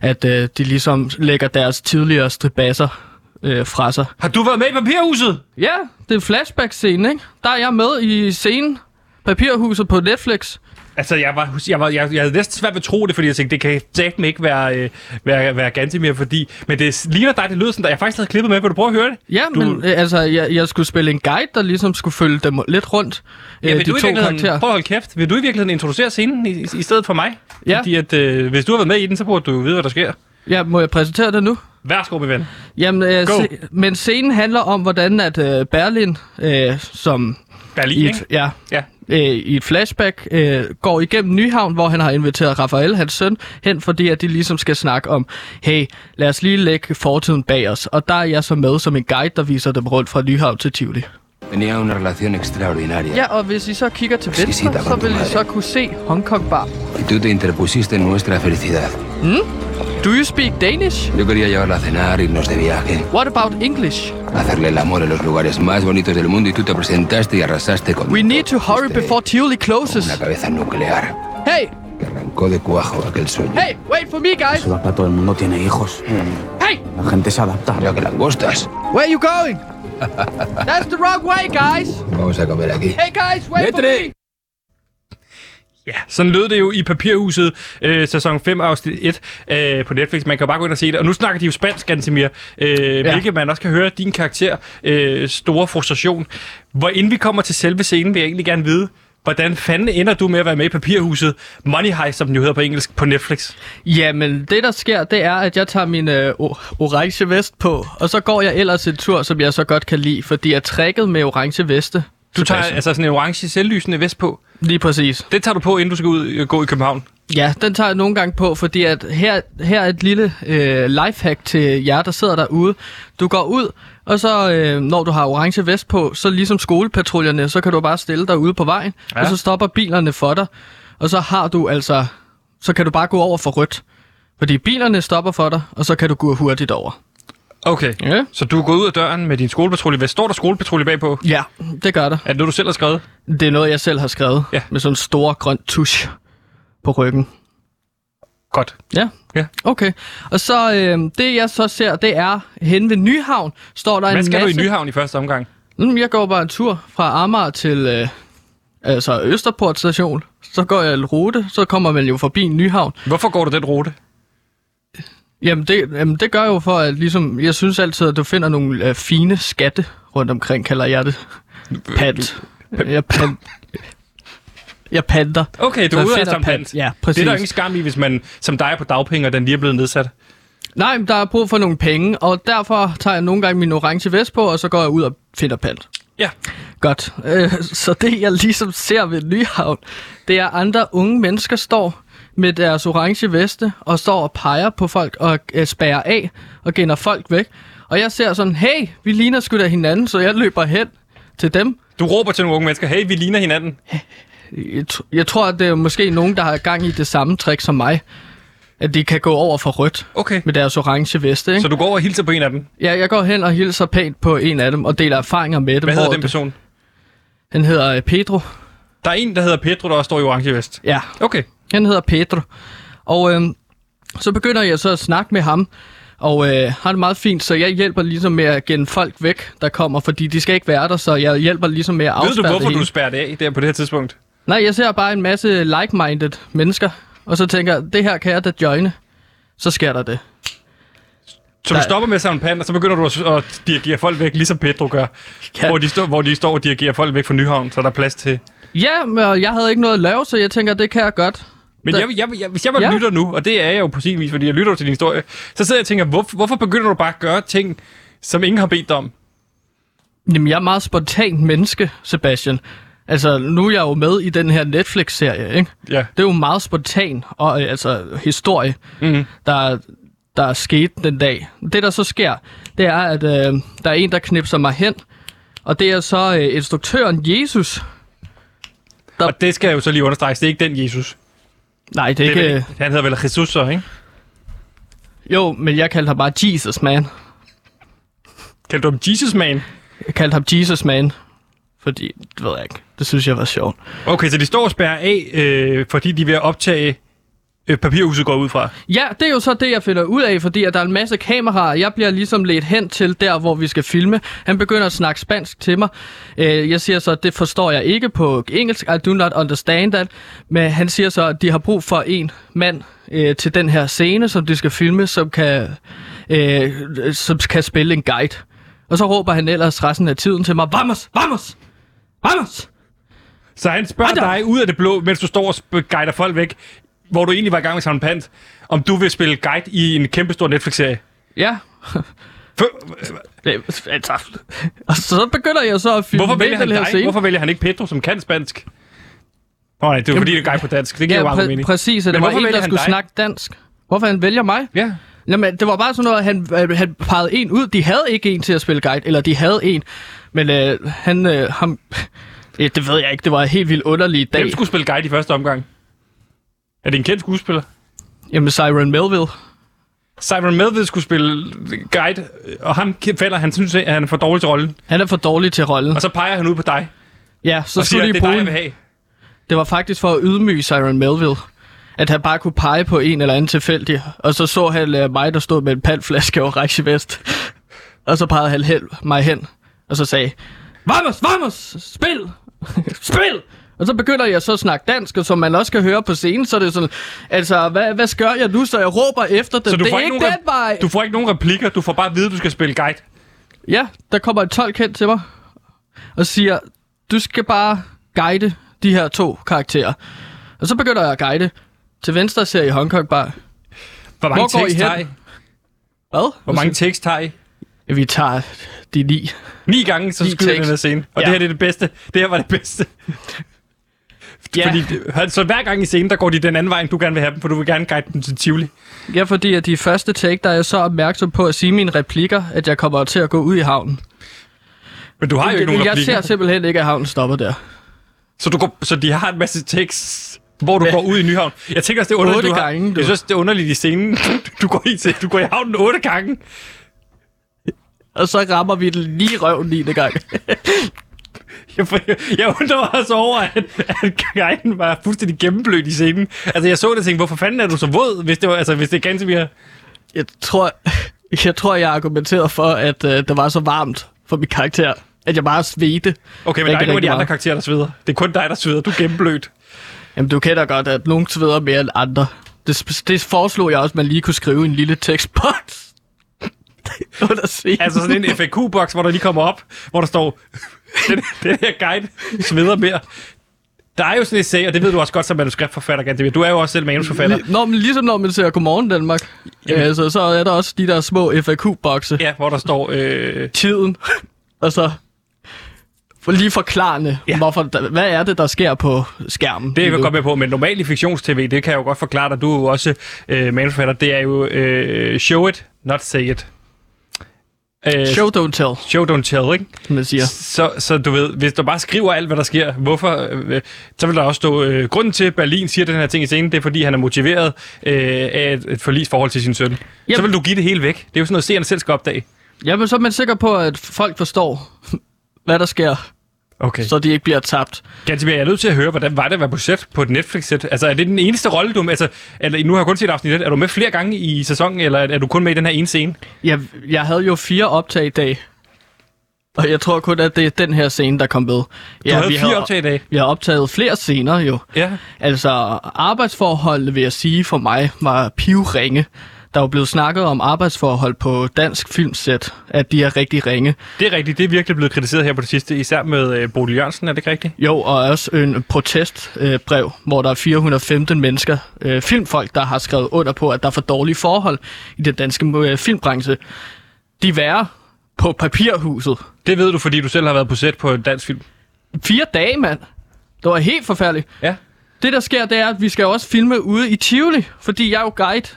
at øh, de ligesom lægger deres tidligere stribasser øh, fra sig. Har du været med i Papirhuset? Ja, det er en flashback-scene, ikke? Der er jeg med i scenen. Papirhuset på Netflix. Altså, jeg, var, jeg, var, jeg, jeg havde næsten svært ved at tro det, fordi jeg tænkte, det kan satme ikke være, øh, være, være Gantemir, fordi... Men det ligner dig, det lød sådan, at jeg faktisk havde klippet med. Vil du prøve at høre det? Ja, Du- men øh, altså, jeg, jeg skulle spille en guide, der ligesom skulle følge dem lidt rundt. Ja, øh, vil de du i to karakterer. prøv at holde kæft. Vil du i virkeligheden introducere scenen i, i stedet for mig? Ja. Fordi at, øh, hvis du har været med i den, så burde du jo vide, hvad der sker. Ja, må jeg præsentere det nu? Værsgo, min ven. Jamen, øh, se, men scenen handler om, hvordan at øh, Berlin, øh, som Berlin, i et, ja, Ja. øh, i et flashback øh, går igennem Nyhavn, hvor han har inviteret Rafael, hans søn, hen, fordi at de ligesom skal snakke om, hey, lad os lige lægge fortiden bag os. Og der er jeg så med som en guide, der viser dem rundt fra Nyhavn til Tivoli. Tenía una relación extraordinaria. Ja, og hvis I så kigger til Exquisita venstre, så con tu vil I madre. så kunne se Hong Kong Bar. Y tú te interpusiste en nuestra felicidad. Do you speak Danish? Yo quería llevarla a cenar, irnos de viaje, What about English? hacerle el amor en los lugares más bonitos del mundo y tú te presentaste y arrasaste con We need to hurry Dijiste, before Tivoli Una closes. cabeza nuclear Hey, que arrancó de cuajo aquel sueño. hey, wait for me, guys. Eso para todo el mundo tiene hijos. Hey, La gente se adapta. Mira que langostas. where are you going? That's the wrong way, guys. Vamos a comer aquí. Hey, guys, wait for me. Ja, sådan lød det jo i Papirhuset, øh, sæson 5, afsnit 1 øh, på Netflix. Man kan jo bare gå ind og se det. Og nu snakker de jo spansk, Gantemir, øh, ja. hvilket man også kan høre din karakter øh, store frustration. Hvor inden vi kommer til selve scenen, vil jeg egentlig gerne vide, hvordan fanden ender du med at være med i Papirhuset Money Heist, som den jo hedder på engelsk, på Netflix? Jamen, det der sker, det er, at jeg tager min øh, orange vest på, og så går jeg ellers en tur, som jeg så godt kan lide, fordi jeg trækket med orange veste. Du tager Sebastian. altså sådan en orange selvlysende vest på. Lige præcis. Det tager du på, inden du skal ud øh, gå i København. Ja, den tager jeg nogle gange på, fordi at her, her er et lille øh, lifehack til jer, der sidder derude. Du går ud, og så øh, når du har orange vest på, så ligesom skolepatruljerne, så kan du bare stille dig ude på vejen, Ja. og så stopper bilerne for dig. Og så har du altså, så kan du bare gå over for rødt. Fordi bilerne stopper for dig, og så kan du gå hurtigt over. Okay. Ja, Så du går ud af døren med din skolepatrulje. Hvad står der skolepatrulje bagpå? ja det gør der. Er det noget, du selv har skrevet? Det er noget, jeg selv har skrevet. Ja. Med sådan en stor grøn tusch på ryggen. Godt. Ja. Ja. Okay. Og så øh, det, jeg så ser, det er hen ved Nyhavn, står der Hvad en skal masse... du i Nyhavn i første omgang? Mm, jeg går bare en tur fra Amager til øh, altså Østerport station. Så går jeg en rute, så kommer man jo forbi Nyhavn. Hvorfor går du den rute? Jamen det, jamen det gør jo for, at ligesom, jeg synes altid, at du finder nogle øh, fine skatte rundt omkring, kalder jeg det. Pant. Jeg pant. Jeg panter. Okay, du er ude finder som pant. Ja, Det præcis. er der ingen skam i, hvis man som dig er på dagpenge, og den lige er blevet nedsat. Nej, men der er brug for nogle penge, og derfor tager jeg nogle gange min orange vest på, og så går jeg ud og finder pant. Ja. Godt. Øh, så det, jeg ligesom ser ved Nyhavn, det er andre unge mennesker står med deres orange veste og står og peger på folk og øh, spærrer af og gænder folk væk. Og jeg ser sådan, hey, vi ligner sgu da hinanden, så jeg løber hen til dem. Du råber til nogle unge mennesker, hey, vi ligner hinanden. Jeg, jeg tror, at det er måske nogen, der har gang i det samme trick som mig. At de kan gå over for rødt Okay. med deres orange veste. Ikke? Så du går over og hilser på en af dem. Ja, jeg går hen og hilser pænt på en af dem og deler erfaringer med dem. Hvad hedder den person? Han hedder øh, Pedro. Der er en, der hedder Pedro, der også står i orange vest. Ja, Okay. han hedder Pedro. Og øhm, så begynder jeg så at snakke med ham, og øh, har det meget fint, så jeg hjælper ligesom med at genne folk væk, der kommer, fordi de skal ikke være der, så jeg hjælper ligesom med at Ved du, afspærre hvorfor det du spærrer det af der på det her tidspunkt? Nej, jeg ser bare en masse like-minded mennesker, og så tænker jeg, det her kan jeg da joine. Så sker der det. Så Der- du stopper med at samle pand, og så begynder du at, at dirigere folk væk, ligesom Pedro gør. Ja. Hvor, de står, hvor de står og dirigerer folk væk fra Nyhavn, så der er plads til... Ja, men jeg havde ikke noget at lave, så jeg tænker, det kan jeg godt. Men jeg, jeg, jeg, hvis jeg var Ja. lytter nu, og det er jeg jo på sin vis, fordi jeg lytter til din historie, så sidder jeg og tænker, hvor, hvorfor begynder du bare at gøre ting, som ingen har bedt dig om? Jamen, jeg er meget spontant menneske, Sebastian. Altså, nu er jeg jo med i den her Netflix-serie, ikke? Ja. Det er jo meget spontan og øh, altså historie, Mm-hmm. der, der er sket den dag. Det, der så sker, det er, at øh, der er en, der knipser mig hen, og det er så øh, instruktøren Jesus. Og det skal jeg jo så lige understrege, det er ikke den Jesus. Nej, det er Det er ikke... vel, han hedder vel Jesus så, ikke? Jo, men jeg kaldte ham bare Jesus, man. Kaldte du ham Jesus Man? Jeg kaldte ham Jesus, man. Fordi, det ved jeg ikke. Det synes jeg var sjovt. Okay, så de står og spærrer af, øh, fordi de er ved at optage øh, papirhuset går ud fra. Ja, det er jo så det, jeg finder ud af, fordi at der er en masse kameraer. Jeg bliver ligesom ledt hen til der, hvor vi skal filme. Han begynder at snakke spansk til mig. Øh, Jeg siger så, at det forstår jeg ikke på engelsk. I do not understand that. Men han siger så, at de har brug for en mand øh, til den her scene, som de skal filme, som kan, øh, som kan spille en guide. Og så råber han ellers resten af tiden til mig, Vamos, vamos, vamos! Så han spørger Ej, der- dig ud af det blå, mens du står og sp- guider folk væk, hvor du egentlig var i gang med en pant, om du vil spille guide i en kæmpestor Netflix-serie. Ja, For, altså, og så begynder jeg så at filme hvorfor vælger han den her dig? scene. Hvorfor vælger han ikke Pedro, som kan spansk? Åh oh, nej, det er jo fordi, det er guide på dansk. Det giver Ja, jo bare præ- mening. præcis, Men det var hvorfor en, der han skulle dig? snakke dansk. Hvorfor han vælger mig? Ja. Jamen, det var bare sådan noget, han, øh, han pegede en ud. De havde ikke en til at spille guide, eller de havde en. Men øh, han, øh, ham, (laughs) ja, det ved jeg ikke, det var en helt vildt underlig dag. Hvem skulle spille guide i første omgang? Er det en kendt skuespiller? Jamen, Siren Melville. Simon Melville skulle spille guide, og ham falder, han synes, at han er for dårlig til rollen. Han er for dårlig til rollen. Og så peger han ud på dig, Ja, så og siger, de det er dig, jeg vil have. Det var faktisk for at ydmyge Siren Melville. At han bare kunne pege på en eller anden tilfældig. Og så så han uh, mig, der stod med en pandflaske og orange vest. og så pegede han hen, mig hen. Og så sagde, Vamos, vamos, spil, (laughs) spil. Og så begynder jeg så at snakke dansk, og som man også kan høre på scenen, så er det sådan, altså, hvad, hvad gør jeg nu? Så jeg råber efter dem. Så du det får er ikke ikke nogen den vej. Du får ikke nogen replikker, du får bare at vide, at du skal spille guide. Ja, der kommer en tolk hen til mig og siger, du skal bare guide de her to karakterer. Og så begynder jeg at guide. Til venstre ser I Hong Kong Bar. Hvor mange Hvor går tekst har I? Hvad? Hvor mange tekst har I? Ja, Vi tager de ni. Ni gange, så Ni skyder den tekst. her scene. Og Ja. det her det er det bedste. Det her var det bedste. Ja. Fordi, det- så hver gang i scenen, der går de den anden vej, end du gerne vil have dem, for du vil gerne guide dem til Tivoli. Ja, fordi at de første take, der er jeg så opmærksom på at sige mine replikker, at jeg kommer til at gå ud i havnen. Men du har jo ikke nogen jeg replikker. ser simpelthen ikke, at havnen stopper der. Så, du går, så de har en masse tekst, hvor du Ja. går ud i Nyhavn. Jeg tænker også, det er underligt, du har, gange, du. Jeg synes, det er underligt i scenen. (laughs) Du går i, du går i havnen otte gange. Og så rammer vi den lige røven 9. gang. (laughs) Jeg, jeg undrer mig også over, at, at guiden var fuldstændig gennemblødt i scenen. Altså, jeg så det og tænkte, hvorfor fanden er du så våd, hvis det, var, altså, hvis det er Gantemir? Jeg tror, jeg, tror, jeg argumenterede for, at øh, det var så varmt for min karakter, at jeg bare svedte. Okay, men der er ikke nogen af de andre karakterer, der sveder. Det er kun dig, der sveder. Du er gennemblødt. Jamen, du kender godt, at nogen sveder mere end andre. Det, det foreslog jeg også, at man lige kunne skrive en lille tekstboks. (laughs) Altså sådan en FAQ-boks, hvor der lige kommer op, hvor der står, (laughs) den, den her guide sveder mere. Der er jo sådan et sag, og det ved du også godt som manuskriptforfatter, Gantemir. Du er jo også selv manusforfatter. Nå, men ligesom når man ser Godmorgen Danmark, Jamen. altså, så er der også de der små FAQ-bokse. Ja, hvor der står, øh, Tiden. og så lige forklarende, Ja. ja. hvorfor, hvad er det, der sker på skærmen. Det er lige jeg godt med på, men normalt i fiktions-tv, det kan jeg jo godt forklare dig. Du er jo også øh, manusforfatter. Det er jo øh, show it, not say it. Øh, Show don't tell, show don't tell, ikke? som man siger. Så, så du ved, hvis du bare skriver alt, hvad der sker, hvorfor, øh, så vil der også stå, øh, grunden til, at Berlin siger den her ting i scenen, det er, fordi han er motiveret øh, af et, et forlisforhold til sin søn. Yep. Så vil du give det hele væk. Det er jo sådan noget, seerne selv skal opdage. Jamen, så er man sikker på, at folk forstår, (laughs) hvad der sker, Okay. så de ikke bliver tabt. Ganske jeg er nødt til at høre, hvordan var det at være på set på et Netflix-sæt? Altså, er det den eneste rolle, du... Altså, eller, nu har jeg kun set afsnit 1. Er du med flere gange i sæsonen, eller er du kun med i den her ene scene? Jeg, jeg havde jo fire optag i dag, og jeg tror kun, at det er den her scene, der kom med. Du Ja, havde vi fire har, optag i dag. Vi har optaget flere scener jo. Ja. Altså, arbejdsforholdene, vil jeg sige, for mig var pivringe. Der er jo blevet snakket om arbejdsforhold på dansk filmsæt, at de er rigtig ringe. Det er rigtigt. Det er virkelig blevet kritiseret her på det sidste, især med øh, Bodil Jørgensen, er det ikke rigtigt? Jo, og også en protestbrev, øh, hvor der er 415 mennesker, øh, filmfolk, der har skrevet under på, at der er for dårlige forhold i den danske øh, filmbranche. De værre på papirhuset. Det ved du, fordi du selv har været på set på en dansk film. Fire dage, mand. Det var helt forfærdeligt. Ja. Det, der sker, det er, at vi skal også filme ude i Tivoli, fordi jeg er jo guide.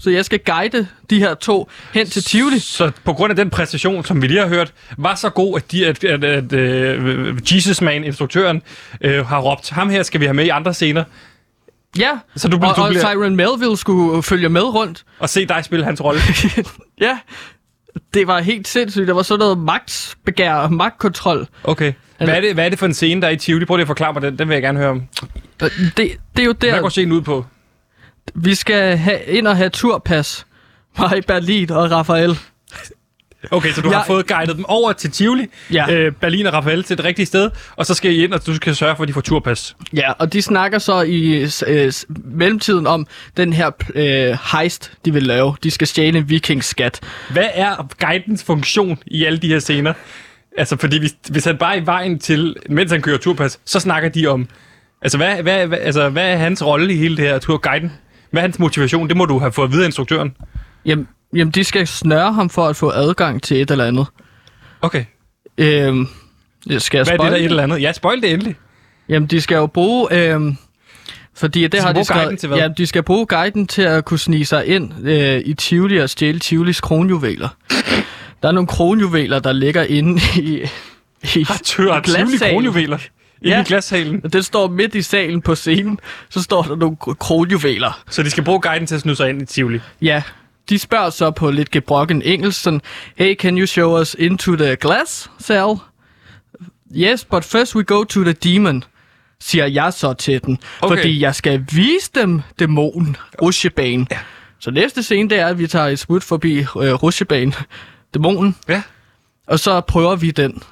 Så jeg skal guide de her to hen til Tivoli. Så på grund af den præstation, som vi lige har hørt, var så god, at, de, at, at, at uh, Jesus Man, instruktøren, uh, har råbt, ham her skal vi have med i andre scener, Ja, Så du, og, du og bliver, Tyron Melville skulle følge med rundt. og se dig spille hans rolle. (laughs) Ja, det var helt sindssygt. Der var sådan noget magtbegær og magtkontrol. Okay. Hvad er, det, hvad er det for en scene, der er i Tivoli? Prøv lige at forklare mig den. Den vil jeg gerne høre om. Det, det er jo Hvad går der, scenen ud på? Vi skal have, ind og have turpas. Mig, Berlin og Rafael. Okay, så du Jeg- har fået guidet dem over til Tivoli, Ja. øh, Berlin og Rafael til det rigtige sted, og så skal I ind, og du skal sørge for, at de får turpas. Ja, og de snakker så i øh, mellemtiden om den her øh, heist, de vil lave. De skal stjæle en vikingskat. Hvad er guidens funktion i alle de her scener? Altså, fordi hvis, hvis han bare er i vejen til, mens han kører turpas, så snakker de om... Altså, hvad, hvad, hvad, altså, hvad er hans rolle i hele det her turguiden? Hvad er hans motivation? Det må du have fået at vide af instruktøren. Jamen, jamen, de skal snøre ham for at få adgang til et eller andet. Okay. Øhm, skal jeg Hvad er det der et eller andet? Ja, spoil det endelig. Jamen, de skal jo bruge... Øhm, fordi det skal har de skrevet, til hvad? Ja, de skal bruge guiden til at kunne snige sig ind øh, i Tivoli og stjæle Tivolis kronjuveler. Der er nogle kronjuveler, der ligger inde i, i, Har tør, i glassalen. kronjuveler. Ja. i glashalen. Den står midt i salen på scenen, så står der nogle kr- kronjuveler. Så de skal bruge guiden til at snyde sig ind i Tivoli. Ja, de spørger så på lidt gebrokken engelsk, sådan, Hey, can you show us into the glass cell? Yes, but first we go to the demon, siger jeg så til den. Okay. Fordi jeg skal vise dem dæmonen, rusjebanen. Ja. Så næste scene, det er, at vi tager et smut forbi øh, rusjebanen, dæmonen, Ja. og så prøver vi den.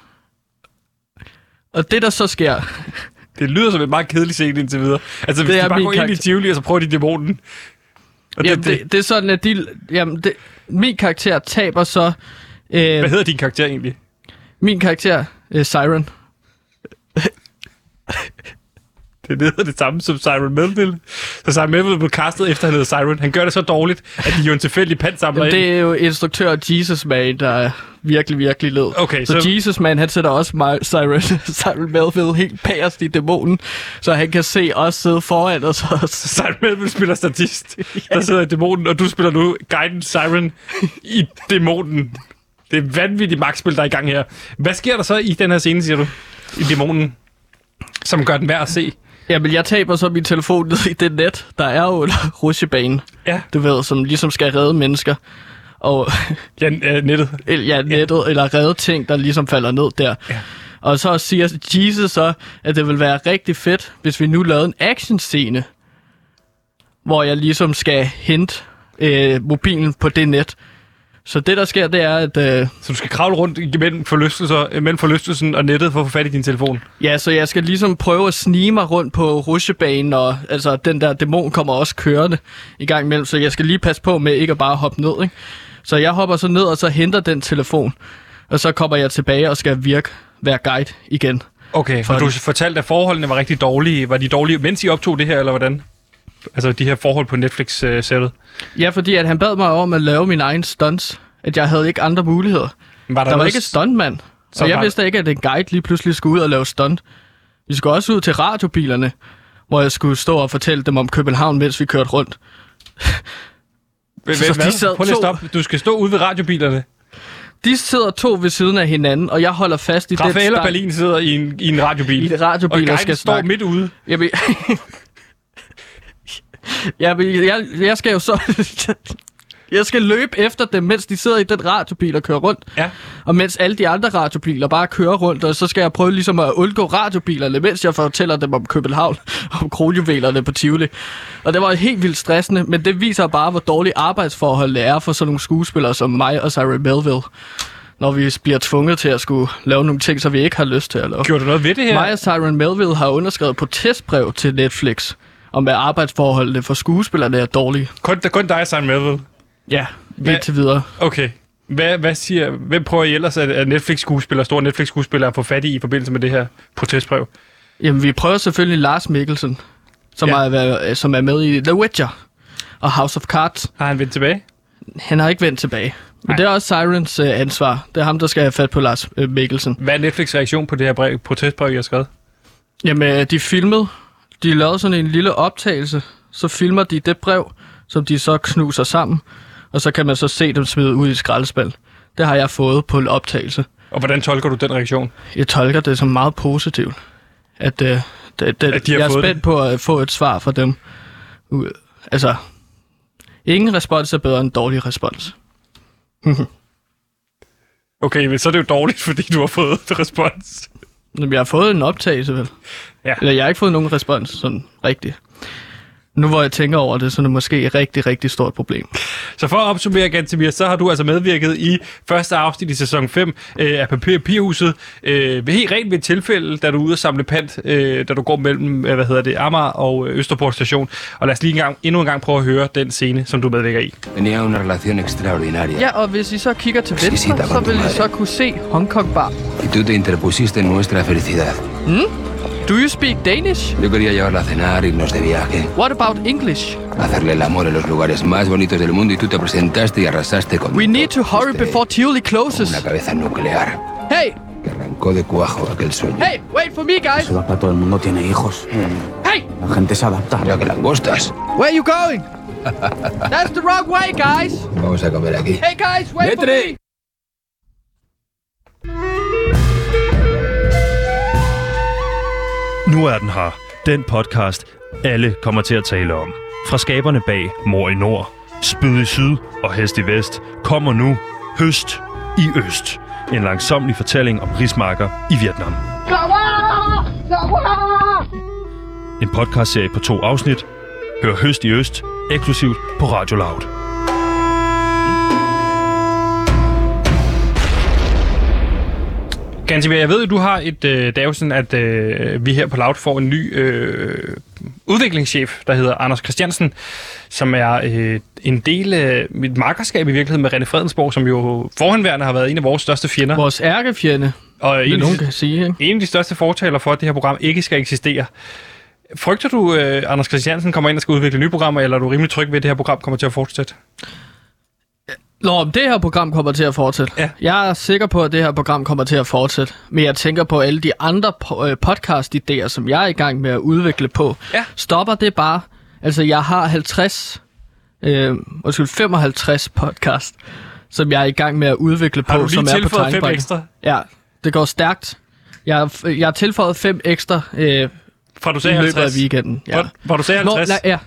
Og det, der så sker, Det lyder som en meget kedelig scene indtil videre. Altså, hvis Det de er bare går ind i karakter. Tivoli, og så prøver de dæmonen. Og jamen, det, det er sådan, at de, jamen, det, min karakter taber så... Øh, Hvad hedder din karakter egentlig? min karakter, øh, Siren, (laughs) Det hedder det samme som Siren Melville. Så Siren Melville blev castet efter, han hedder Siren. Han gør det så dårligt, at de jo en tilfældig pantsamler Jamen, det er jo instruktør Jesus Man, der er virkelig, virkelig led. Okay, så, så- Jesus Man, han sætter også mig, Siren, Siren Melville helt bagerst i dæmonen, så han kan se os sidde foran os. også. (laughs) Siren Melville spiller statist, der sidder i dæmonen, og du spiller nu Guiden Siren i dæmonen. Det er vanvittigt magtspil, der er i gang her. Hvad sker der så i den her scene, siger du? I dæmonen? Som gør den værd at se. Jamen, jeg taber så min telefon ned i det net, der er jo under (laughs) rusjebanen, Ja, du ved, som ligesom skal redde mennesker. Og ja nettet. (laughs) ja, nettet, eller redde ting, der ligesom falder ned der. Ja. Og så siger Jesus så, at det vil være rigtig fedt, hvis vi nu lavede en actionscene, hvor jeg ligesom skal hente øh, mobilen på det net. Så det, der sker, det er, at øh, Så du skal kravle rundt imellem forlystelser, øh, mellem forlystelsen og nettet for at få fat i din telefon. ja, så jeg skal ligesom prøve at snige mig rundt på rusjebanen, og altså, den der dæmon kommer også kørende i gang imellem, så jeg skal lige passe på med ikke at bare hoppe ned, ikke? Så jeg hopper så ned, og så henter den telefon, og så kommer jeg tilbage og skal virke, være guide igen. Okay, for du fortalte, at forholdene var rigtig dårlige. Var de dårlige, mens I optog det her, eller hvordan? Altså de her forhold på Netflix-sættet. Ja, fordi at han bad mig om at lave min egen stunts. At jeg havde ikke andre muligheder. Var Der, der var ikke stuntmand. Så og jeg vidste ikke, at en guide lige pludselig skulle ud og lave stunt. Vi skulle også ud til radiobilerne, hvor jeg skulle stå og fortælle dem om København, mens vi kørte rundt. (laughs) Så hvad, de sad Prøv lige stoppe. Du skal stå ude ved radiobilerne. De sidder to ved siden af hinanden, og jeg holder fast i den Rafael og Berlin sidder i en, i en radiobil. I en radiobil, og og skal snakke. midt ude. Jeg, (laughs) vil... jeg, jeg, jeg skal jo så... (laughs) jeg skal løbe efter dem, mens de sidder i den radiobil og kører rundt. Ja. Og mens alle de andre radiobiler bare kører rundt, og så skal jeg prøve ligesom at undgå radiobilerne, mens jeg fortæller dem om København, (laughs) om kronjuvelerne på Tivoli. Og det var helt vildt stressende, men det viser bare, hvor dårlige arbejdsforhold det er for sådan nogle skuespillere som mig og Sarah Melville. Når vi bliver tvunget til at skulle lave nogle ting, som vi ikke har lyst til at lave. Gjorde du noget ved det her? Og Tyron Melville har underskrevet protestbrev til Netflix, om at arbejdsforholdene for skuespillerne er dårlige. Kun, kun dig, Simon Melville. Ja, Hvad- indtil videre. Okay. Hvad, hvad siger, hvem prøver I ellers at, at Netflix-skuespillere, store Netflix-skuespillere at få fat i i forbindelse med det her protestbrev? Jamen, vi prøver selvfølgelig Lars Mikkelsen, som, Ja. er, som er med i The Witcher og House of Cards. Har han vendt tilbage? Han har ikke vendt tilbage. Men Nej. det er også Sirens øh, ansvar. Det er ham, der skal have fat på Lars øh, Mikkelsen. Hvad er Netflix reaktion på det her brev, protestbrev, I har skrevet? Jamen, øh, de filmede. De lavede sådan en lille optagelse. Så filmer de det brev, som de så knuser sammen. Og så kan man så se dem smide ud i skraldespand. Det har jeg fået på en optagelse. Og hvordan tolker du den reaktion? Jeg tolker det som meget positivt. At, øh, det, det, At de jeg er spændt det. på at få et svar fra dem. U- Altså, ingen respons er bedre end dårlig respons. (laughs) Okay, men så er det jo dårligt, fordi du har fået respons. Jeg har fået en optagelse, vel? Ja. Eller jeg har ikke fået nogen respons, sådan rigtigt. Nu hvor jeg tænker over det, så er det måske et rigtig, rigtig stort problem. Så for at opsummere, Gantemir, så har du altså medvirket i første afsnit i sæson 5 øh, af Papir Papirhuset. Øh, ved helt rent ved et tilfælde, da du er ude at samle pant, øh, da du går mellem, øh, hvad hedder det, Amager og øh, Østerport station. Og lad os lige en gang, endnu en gang prøve at høre den scene, som du medvirker i. Tenía una relación extraordinaria. Ja, og hvis I så kigger til venstre, så vil I så kunne se Hong Kong Bar. Y tú te interpusiste en nuestra felicidad. Do you speak Danish? Yo quería llevarla a cenar, irnos de viaje, What about English? hacerle el amor en los lugares más bonitos del mundo y tú te presentaste y arrasaste con We need to hurry Fuiste before como closes. Una cabeza nuclear Hey, que arrancó de cuajo aquel sueño. hey, wait for me, guys. Eso para todo el mundo tiene hijos. Hey, La gente se adapta. Mira que langostas. where you going? (laughs) That's the wrong way, guys. Vamos a comer aquí. Hey, guys, wait for Vete. me. Nu er den her. Den podcast, alle kommer til at tale om. Fra skaberne bag Mor i Nord, Spyd i Syd og Hest i Vest kommer nu Høst i Øst. En langsomlig fortælling om rismarker i Vietnam. En podcastserie på to afsnit. Hør Høst i Øst eksklusivt på Radio Loud. Gantemir, jeg ved, at du har et... Øh, det er jo sådan, at øh, vi her på Loud får en ny øh, udviklingschef, der hedder Anders Christiansen, som er øh, en del af mit markerskab i virkeligheden med René Fredensborg, som jo forhenværende har været en af vores største fjender. Vores ærkefjende, og en, nogen kan sige, ikke? en af de største fortaler for, at det her program ikke skal eksistere. Frygter du, øh, Anders Christiansen kommer ind og skal udvikle nye programmer, eller er du rimelig tryg ved, at det her program kommer til at fortsætte? Nå, om det her program kommer til at fortsætte. Ja. Jeg er sikker på, at det her program kommer til at fortsætte. Men jeg tænker på alle de andre po- øh, podcast-idéer, som jeg er i gang med at udvikle på. Ja. Stopper det bare? Altså, jeg har 50, øh, undskyld, 55 podcast, som jeg er i gang med at udvikle på, Har lige som er på tilføjet fem tegnebrættet. ekstra? Ja, det går stærkt. Jeg, har- jeg har tilføjet fem ekstra øh, Fra du i sagde løbet 50? af weekenden. Ja. Hvor, hvor du sagde Nå, 50? la, ja,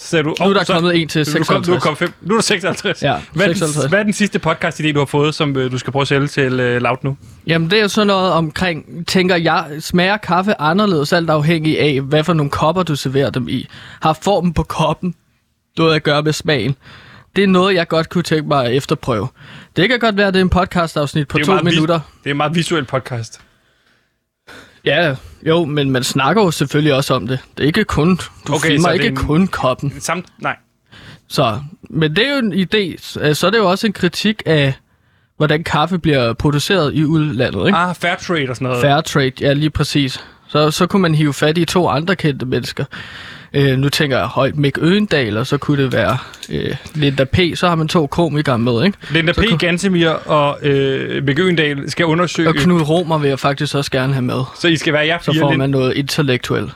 så sagde du, nu er der "Åh, så- kommet en til Nu er, du kom, 56. nu, kom fem, nu er der 56. Ja, hvad, er den, 56. hvad er den sidste podcast-idé, du har fået, som øh, du skal prøve at sælge til øh, Loud nu? Jamen, det er jo sådan noget omkring, tænker jeg, smager kaffe anderledes, alt afhængig af, hvad for nogle kopper du serverer dem i. Har formen på koppen noget at gøre med smagen. Det er noget, jeg godt kunne tænke mig at efterprøve. Det kan godt være, at det er en podcast-afsnit på Det to meget vi- minutter. Det er en meget visuel podcast. Ja, jo, men man snakker jo selvfølgelig også om det. Det er ikke kun, du Okay, filmer ikke en- kun koppen. Samt, nej. Så, men det er jo en idé. Så så er det jo også en kritik af, hvordan kaffe bliver produceret i udlandet, ikke? Ah, fair trade og sådan noget. Fair trade, ja lige præcis. Så, så kunne man hive fat i to andre kendte mennesker. Øh, nu tænker jeg højt Mick Øgendal, og så kunne det være øh, Linda P. Så har man to komikere med, ikke? Linda Så P. kunne- Gantemir og øh, Mikke Øgendal skal undersøge... Og Knud Romer vil jeg faktisk også gerne have med. Så I skal være jer Så får Lin- man noget intellektuelt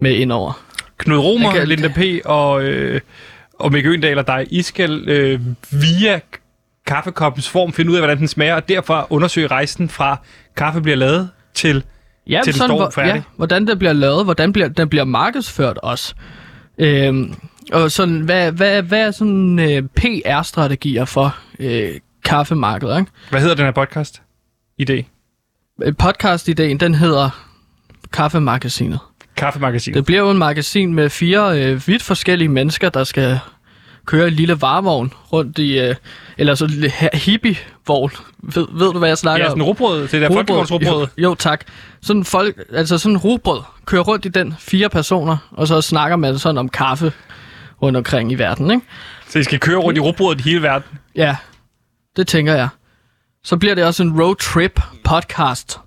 med indover. Knud Romer, kan- Linda P. og, øh, og Mikke Øgendal og dig. I skal øh, via kaffekoppens form finde ud af, hvordan den smager, og derfor undersøge rejsen fra kaffe bliver lavet til... Ja, Til den sådan, står hvor- færdig. Ja, hvordan det bliver lavet, hvordan bliver, den bliver markedsført også. Øhm, og sådan, hvad, hvad, hvad er sådan øh, PR-strategier for øh, kaffemarkedet? Ikke? Hvad hedder den her. Øh, Podcast-ideen, den hedder Kaffemagasinet. Kaffemagasin. Det bliver jo en magasin med fire øh, vidt forskellige mennesker, der skal køre en lille varevogn rundt i, øh, eller så en hippie-vogn. Ved, ved du, hvad jeg snakker Ja, om? sådan rugbrød. Det der folkevognsrugbrød. Jo, jo, tak. Sådan folk, altså sådan en rugbrød, kører rundt i den fire personer, og så snakker man sådan om kaffe rundt omkring i verden, ikke? Så I skal køre rundt i rugbrødet hele verden. Ja, det tænker jeg. Så bliver det også en road trip podcast.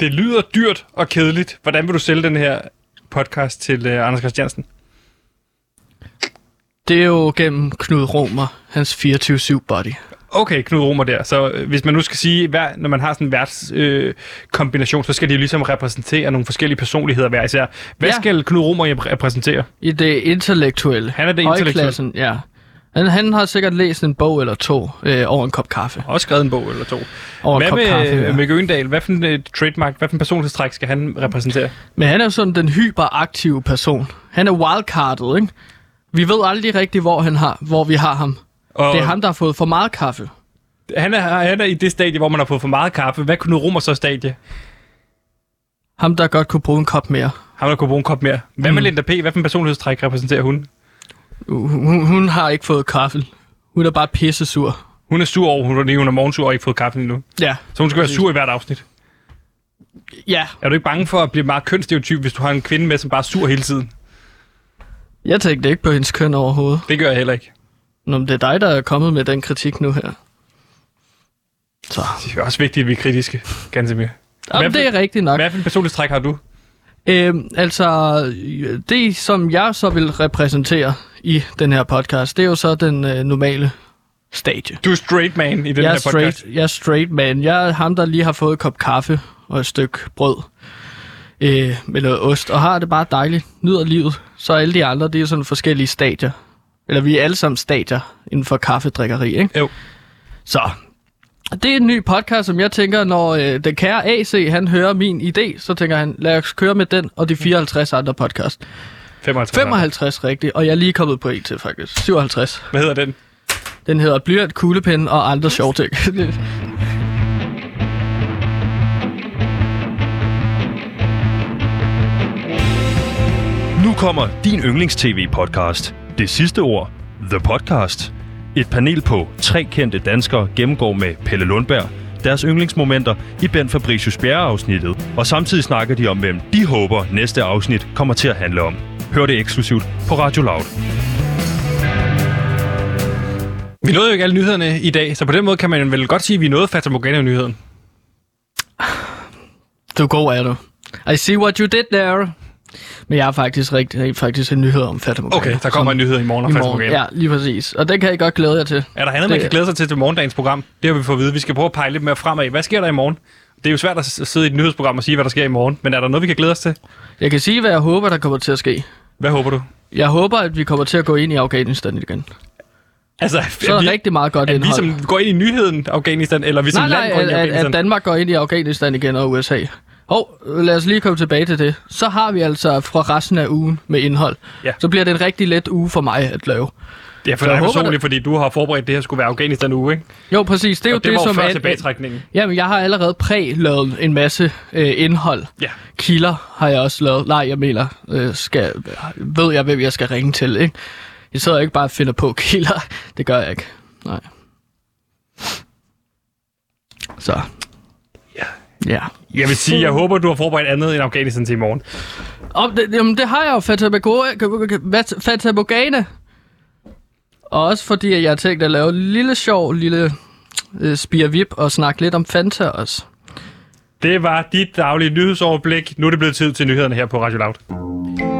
Det lyder dyrt og kedeligt. Hvordan vil du sælge den her podcast til øh, Anders Christiansen? Det er jo gennem Knud Romer, hans 24-7 body. Okay, Knud Romer der. Så øh, hvis man nu skal sige, hver, når man har sådan en værtskombination, øh, kombination, så skal de jo ligesom repræsentere nogle forskellige personligheder hver især. Hvad Ja. skal Knud Romer repræsentere? I det intellektuelle. Han er det intellektuelle. Ja. Han, han har sikkert læst en bog eller to øh, over en kop kaffe. Også skrevet en bog eller to. Over Hvad en kop med, kaffe, ja. med Øgendal? Hvad for en øh, trademark, hvad for en personlighedstræk skal han repræsentere? Men han er jo sådan den hyperaktive person. Han er wildcardet, ikke? Vi ved aldrig rigtigt, hvor, han har, hvor vi har ham. Og Det er ham, der har fået for meget kaffe. Han er, han er i det stadie, hvor man har fået for meget kaffe. Hvad kunne Romer så stadie? Ham, der godt kunne bruge en kop mere. Ham, der kunne bruge en kop mere. Hvad Mm. med Linda P? Hvad for en personlighedstræk repræsenterer hun? Hun, hun har ikke fået kaffe. Hun er bare pisse sur. Hun er sur over, hun er, hun er morgensur og ikke fået kaffe endnu. Ja. Så hun skal være sur i hvert afsnit. Ja, Er du ikke bange for at blive meget kønsstereotyp, hvis du har en kvinde med, som bare er sur hele tiden? Jeg tænkte ikke på hendes køn overhovedet. Det gør jeg heller ikke. Nå, men det er dig, der er kommet med den kritik nu her. Så. Det er også vigtigt, at vi er kritiske, Gantemir. Jamen, for- det er rigtigt nok. Hvad for en personlighedstræk har du? Øhm, altså, det som jeg så vil repræsentere i den her podcast, det er jo så den øh, normale stadie. Du er straight man i den jeg, er her podcast. straight, jeg er straight man. Jeg er ham, der lige har fået en kop kaffe og et stykke brød øh, med noget ost, og har det bare dejligt. Nyder livet. Så alle de andre, det er sådan forskellige stadier. Eller vi er alle sammen stadier inden for kaffedrikkeri, ikke? Jo. Så det er en ny podcast, som jeg tænker, når øh, den kære AC, han hører min idé, så tænker han, lad os køre med den og de 54 andre podcast. 55. 55 rigtigt, og jeg er lige kommet på en til faktisk. 57. Hvad hedder den? Den hedder Blyant, Kuglepen og andre sjove ting. (laughs) kommer din yndlings-tv-podcast. Det sidste ord. The Podcast. Et panel på tre kendte danskere gennemgår med Pelle Lundberg deres yndlingsmomenter i Ben Fabricius Bjerre-afsnittet, og samtidig snakker de om, hvem de håber næste afsnit kommer til at handle om. Hør det eksklusivt på Radio Loud. Vi nåede jo ikke alle nyhederne i dag, så på den måde kan man vel godt sige, at vi nåede Fata Morgana-nyheden. Du er god, er du. I see what you did there. Men jeg har faktisk rigtig, faktisk en nyhed om Fatima Okay, der kommer en nyhed i morgen om. Morgana. Ja, lige præcis. Og den kan jeg godt glæde jer til. Er der andet, man Det- kan glæde sig til til morgendagens program? Det har vi fået at vide. Vi skal prøve at pege lidt mere fremad. Hvad sker der i morgen? Det er jo svært at sidde i et nyhedsprogram og sige, hvad der sker i morgen. Men er der noget, vi kan glæde os til? Jeg kan sige, hvad jeg håber, der kommer til at ske. Hvad håber du? Jeg håber, at vi kommer til at gå ind i Afghanistan igen. Altså, Så er der rigtig meget godt at vi indhold. som går ind i nyheden Afghanistan, eller vi som nej, land nej, går ind i at, at, Afghanistan? at Danmark går ind i Afghanistan igen og USA. Og lad os lige komme tilbage til det. Så har vi altså fra resten af ugen med indhold. Ja. Så bliver det en rigtig let uge for mig at lave. Ja, for Så dig personligt, fordi du har forberedt, det her skulle være Afghanistan uge, ikke? Jo, præcis. Det er jo det, det, var som før tilbagetrækningen. Jamen, jeg har allerede præ-lavet en masse øh, indhold. Ja. Kilder har jeg også lavet. Nej, jeg mener, øh, skal, ved jeg, hvem jeg skal ringe til, ikke? Jeg sidder ikke bare og finder på (laughs) kilder. Det gør jeg ikke. Nej. Så. Ja. Jeg vil sige, jeg håber, du har forberedt andet end Afghanistan til i morgen. Og det, jamen, det har jeg jo, Fata Morgana- Fata Morgana. Og også fordi, at jeg har tænkt at lave en lille sjov, lille øh, spirvip og snakke lidt om Fanta også. Det var dit daglige nyhedsoverblik. Nu er det blevet tid til nyhederne her på Radio Loud.